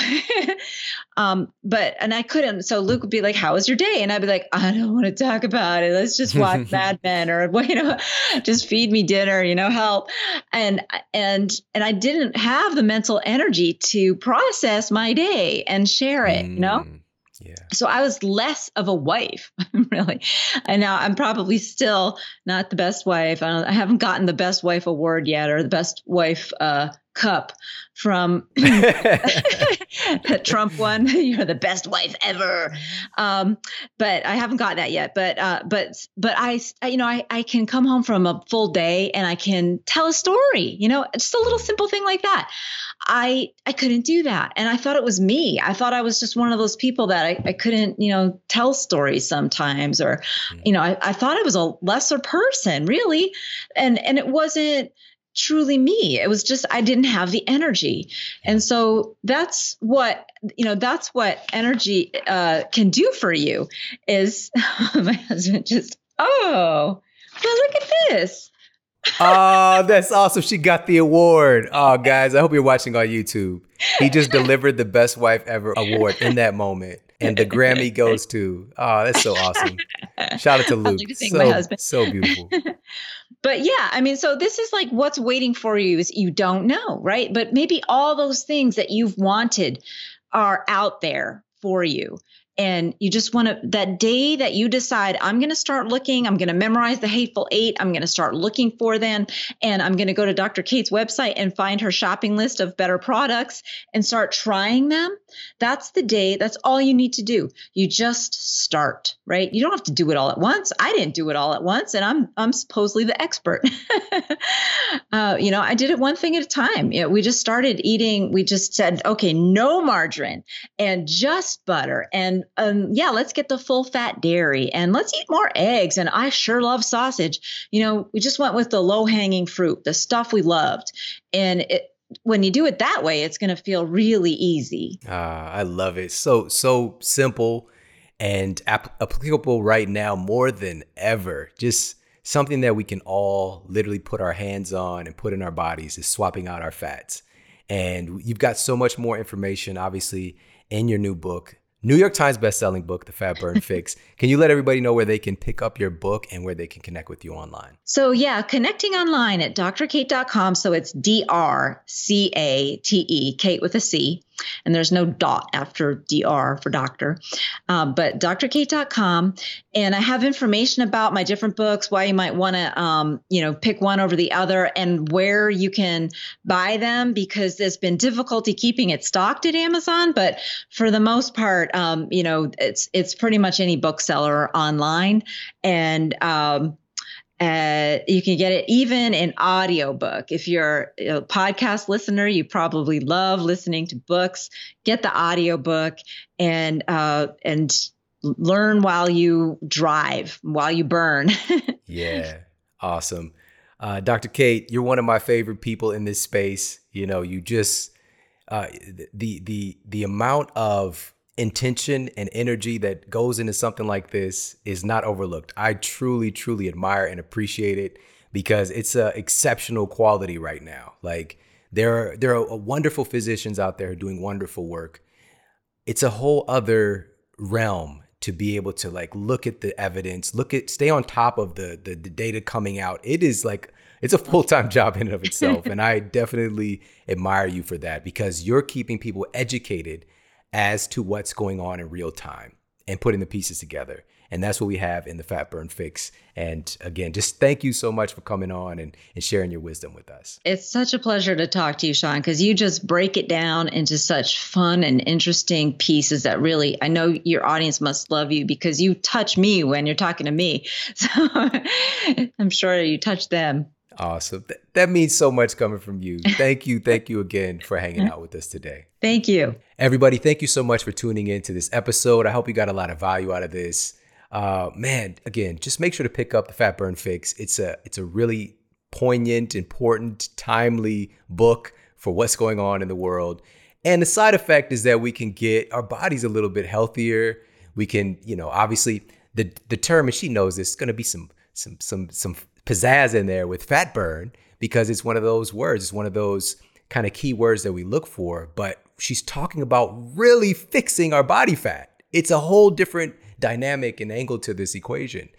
um, but and i couldn't so luke would be like how was your day and i'd be like i don't want to talk about it let's just watch mad men or you know just feed me dinner you know help and and and i didn't have the mental energy to process my day and share it mm. you know mm. Yeah. So I was less of a wife, really. And now I'm probably still not the best wife. I, I, haven't gotten the best wife award yet or the best wife uh, cup from that Trump one. You're the best wife ever. Um, but I haven't got that yet. But uh, but but I, you know I I can come home from a full day and I can tell a story. You know, just a little simple thing like that. I I couldn't do that, and I thought it was me. I thought I was just one of those people that I, I couldn't you know tell stories sometimes, or hmm. you know I, I thought I was a lesser person really, and and it wasn't truly me. It was just I didn't have the energy. And so that's what you know that's what energy uh, can do for you is my husband just oh well look at this. Oh that's awesome. She got the award. Oh guys i hope you're watching on youtube. He just delivered the best wife ever award in that moment and the grammy goes to oh that's so awesome. Shout out to luke like to so, so beautiful but yeah, I mean, so this is like what's waiting for you is you don't know, right? But maybe all those things that you've wanted are out there for you and you just want to that day that you decide i'm going to start looking i'm going to memorize the hateful eight i'm going to start looking for them and i'm going to go to dr cate's website and find her shopping list of better products and start trying them that's the day that's all you need to do you just start right you don't have to do it all at once i didn't do it all at once and i'm i'm supposedly the expert uh, you know i did it one thing at a time you know, we just started eating we just said okay no margarine and just butter and um, yeah, let's get the full fat dairy and let's eat more eggs. And I sure love sausage. You know, we just went with the low hanging fruit, the stuff we loved. And it, when you do it that way, it's going to feel really easy. Ah, I love it. So, so simple and ap- applicable right now more than ever. Just something that we can all literally put our hands on and put in our bodies is swapping out our fats. And you've got so much more information, obviously, in your new book, New York Times best-selling book, The Fat Burn Fix. Can you let everybody know where they can pick up your book and where they can connect with you online? So yeah, connecting online at drcate.com. So it's D R C A T E, Cate with a C and there's no dot after dr for doctor. Um, but drcate.com and i have information about my different books why you might want to um, you know pick one over the other and where you can buy them because there's been difficulty keeping it stocked at amazon. But for the most part um, you know it's it's pretty much any bookseller online. And um, uh, you can get it even in audiobook. If you're a podcast listener, you probably love listening to books. Get the audiobook and uh, and learn while you drive, while you burn. yeah, awesome. Uh, Dr. Cate, you're one of my favorite people in this space. You know, you just uh, the the the amount of intention and energy that goes into something like this is not overlooked. I truly, truly admire and appreciate it because it's a exceptional quality right now. Like there are there are wonderful physicians out there doing wonderful work. It's a whole other realm to be able to like look at the evidence, look at stay on top of the the, the data coming out. It is like it's a full-time job in and of itself. and I definitely admire you for that because you're keeping people educated as to what's going on in real time and putting the pieces together. And that's what we have in the Fat Burn Fix. And again, just thank you so much for coming on and, and sharing your wisdom with us. It's such a pleasure to talk to you, Shawn, because you just break it down into such fun and interesting pieces that really, I know your audience must love you because you touch me when you're talking to me. So I'm sure you touch them. Awesome. Th- that means so much coming from you. Thank you. Thank you again for hanging out with us today. Thank you. Everybody, thank you so much for tuning in to this episode. I hope you got a lot of value out of this. Uh, man, again, just make sure to pick up the Fat Burn Fix. It's a it's a really poignant, important, timely book for what's going on in the world. And the side effect is that we can get our bodies a little bit healthier. We can, you know, obviously the the term, and she knows this, is going to be some some some some pizzazz in there with fat burn because it's one of those words. It's one of those kind of key words that we look for. But she's talking about really fixing our body fat. It's a whole different dynamic and angle to this equation.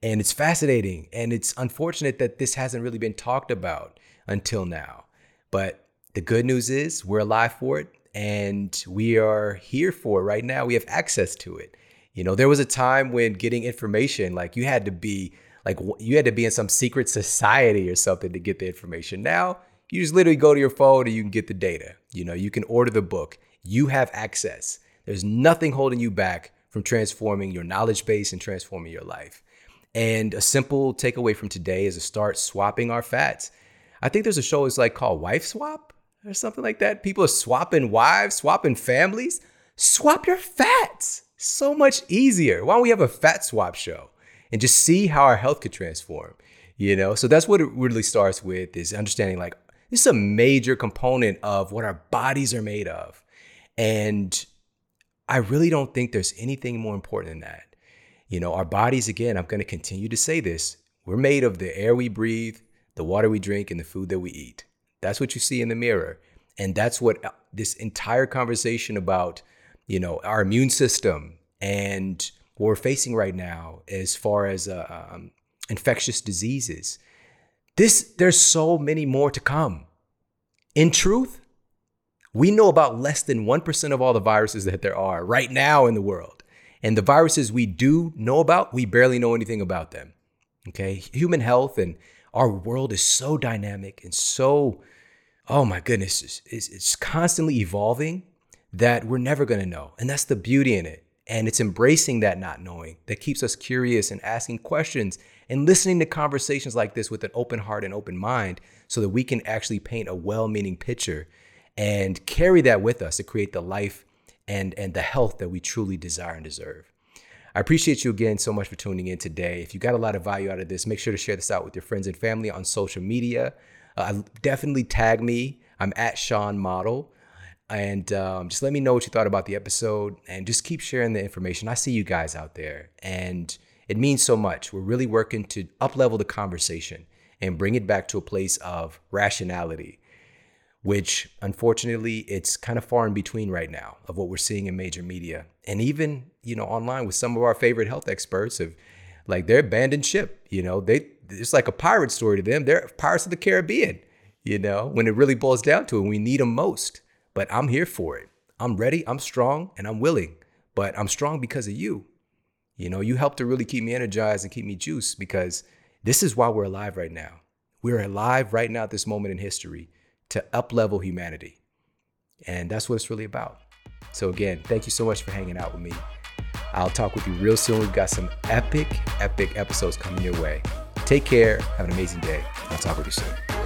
And it's fascinating. And it's unfortunate that this hasn't really been talked about until now. But the good news is we're alive for it and we are here for it right now. We have access to it. You know, there was a time when getting information, like you had to be like you had to be in some secret society or something to get the information. Now you just literally go to your phone and you can get the data. You know, you can order the book. You have access. There's nothing holding you back from transforming your knowledge base and transforming your life. And a simple takeaway from today is to start swapping our fats. I think there's a show it's like called Wife Swap or something like that. People are swapping wives, swapping families. Swap your fats. So much easier. Why don't we have a fat swap show? And just see how our health could transform. You know, so that's what it really starts with is understanding like this is a major component of what our bodies are made of. And I really don't think there's anything more important than that. You know, our bodies, again, I'm going to continue to say this we're made of the air we breathe, the water we drink, and the food that we eat. That's what you see in the mirror. And that's what uh, this entire conversation about, you know, our immune system and what we're facing right now as far as uh, um, infectious diseases. This there's so many more to come. In truth, we know about less than 1% of all the viruses that there are right now in the world. And the viruses we do know about, we barely know anything about them. Okay? Human health and our world is so dynamic and so, oh my goodness, it's, it's constantly evolving that we're never going to know. And that's the beauty in it. And it's embracing that not knowing that keeps us curious and asking questions and listening to conversations like this with an open heart and open mind so that we can actually paint a well meaning picture and carry that with us to create the life and, and the health that we truly desire and deserve. I appreciate you again so much for tuning in today. If you got a lot of value out of this, make sure to share this out with your friends and family on social media. Uh, definitely tag me. I'm at Shawn Model. And um, just let me know what you thought about the episode and just keep sharing the information. I see you guys out there and it means so much. We're really working to uplevel the conversation and bring it back to a place of rationality, which unfortunately it's kind of far in between right now of what we're seeing in major media. And even, you know, online with some of our favorite health experts have like they're abandoned ship, you know, they it's like a pirate story to them. They're pirates of the Caribbean, you know, when it really boils down to it, we need them most. But I'm here for it. I'm ready, I'm strong, and I'm willing. But I'm strong because of you. You know, you help to really keep me energized and keep me juiced because this is why we're alive right now. We're alive right now at this moment in history to uplevel humanity. And that's what it's really about. So again, thank you so much for hanging out with me. I'll talk with you real soon. We've got some epic, epic episodes coming your way. Take care. Have an amazing day. I'll talk with you soon.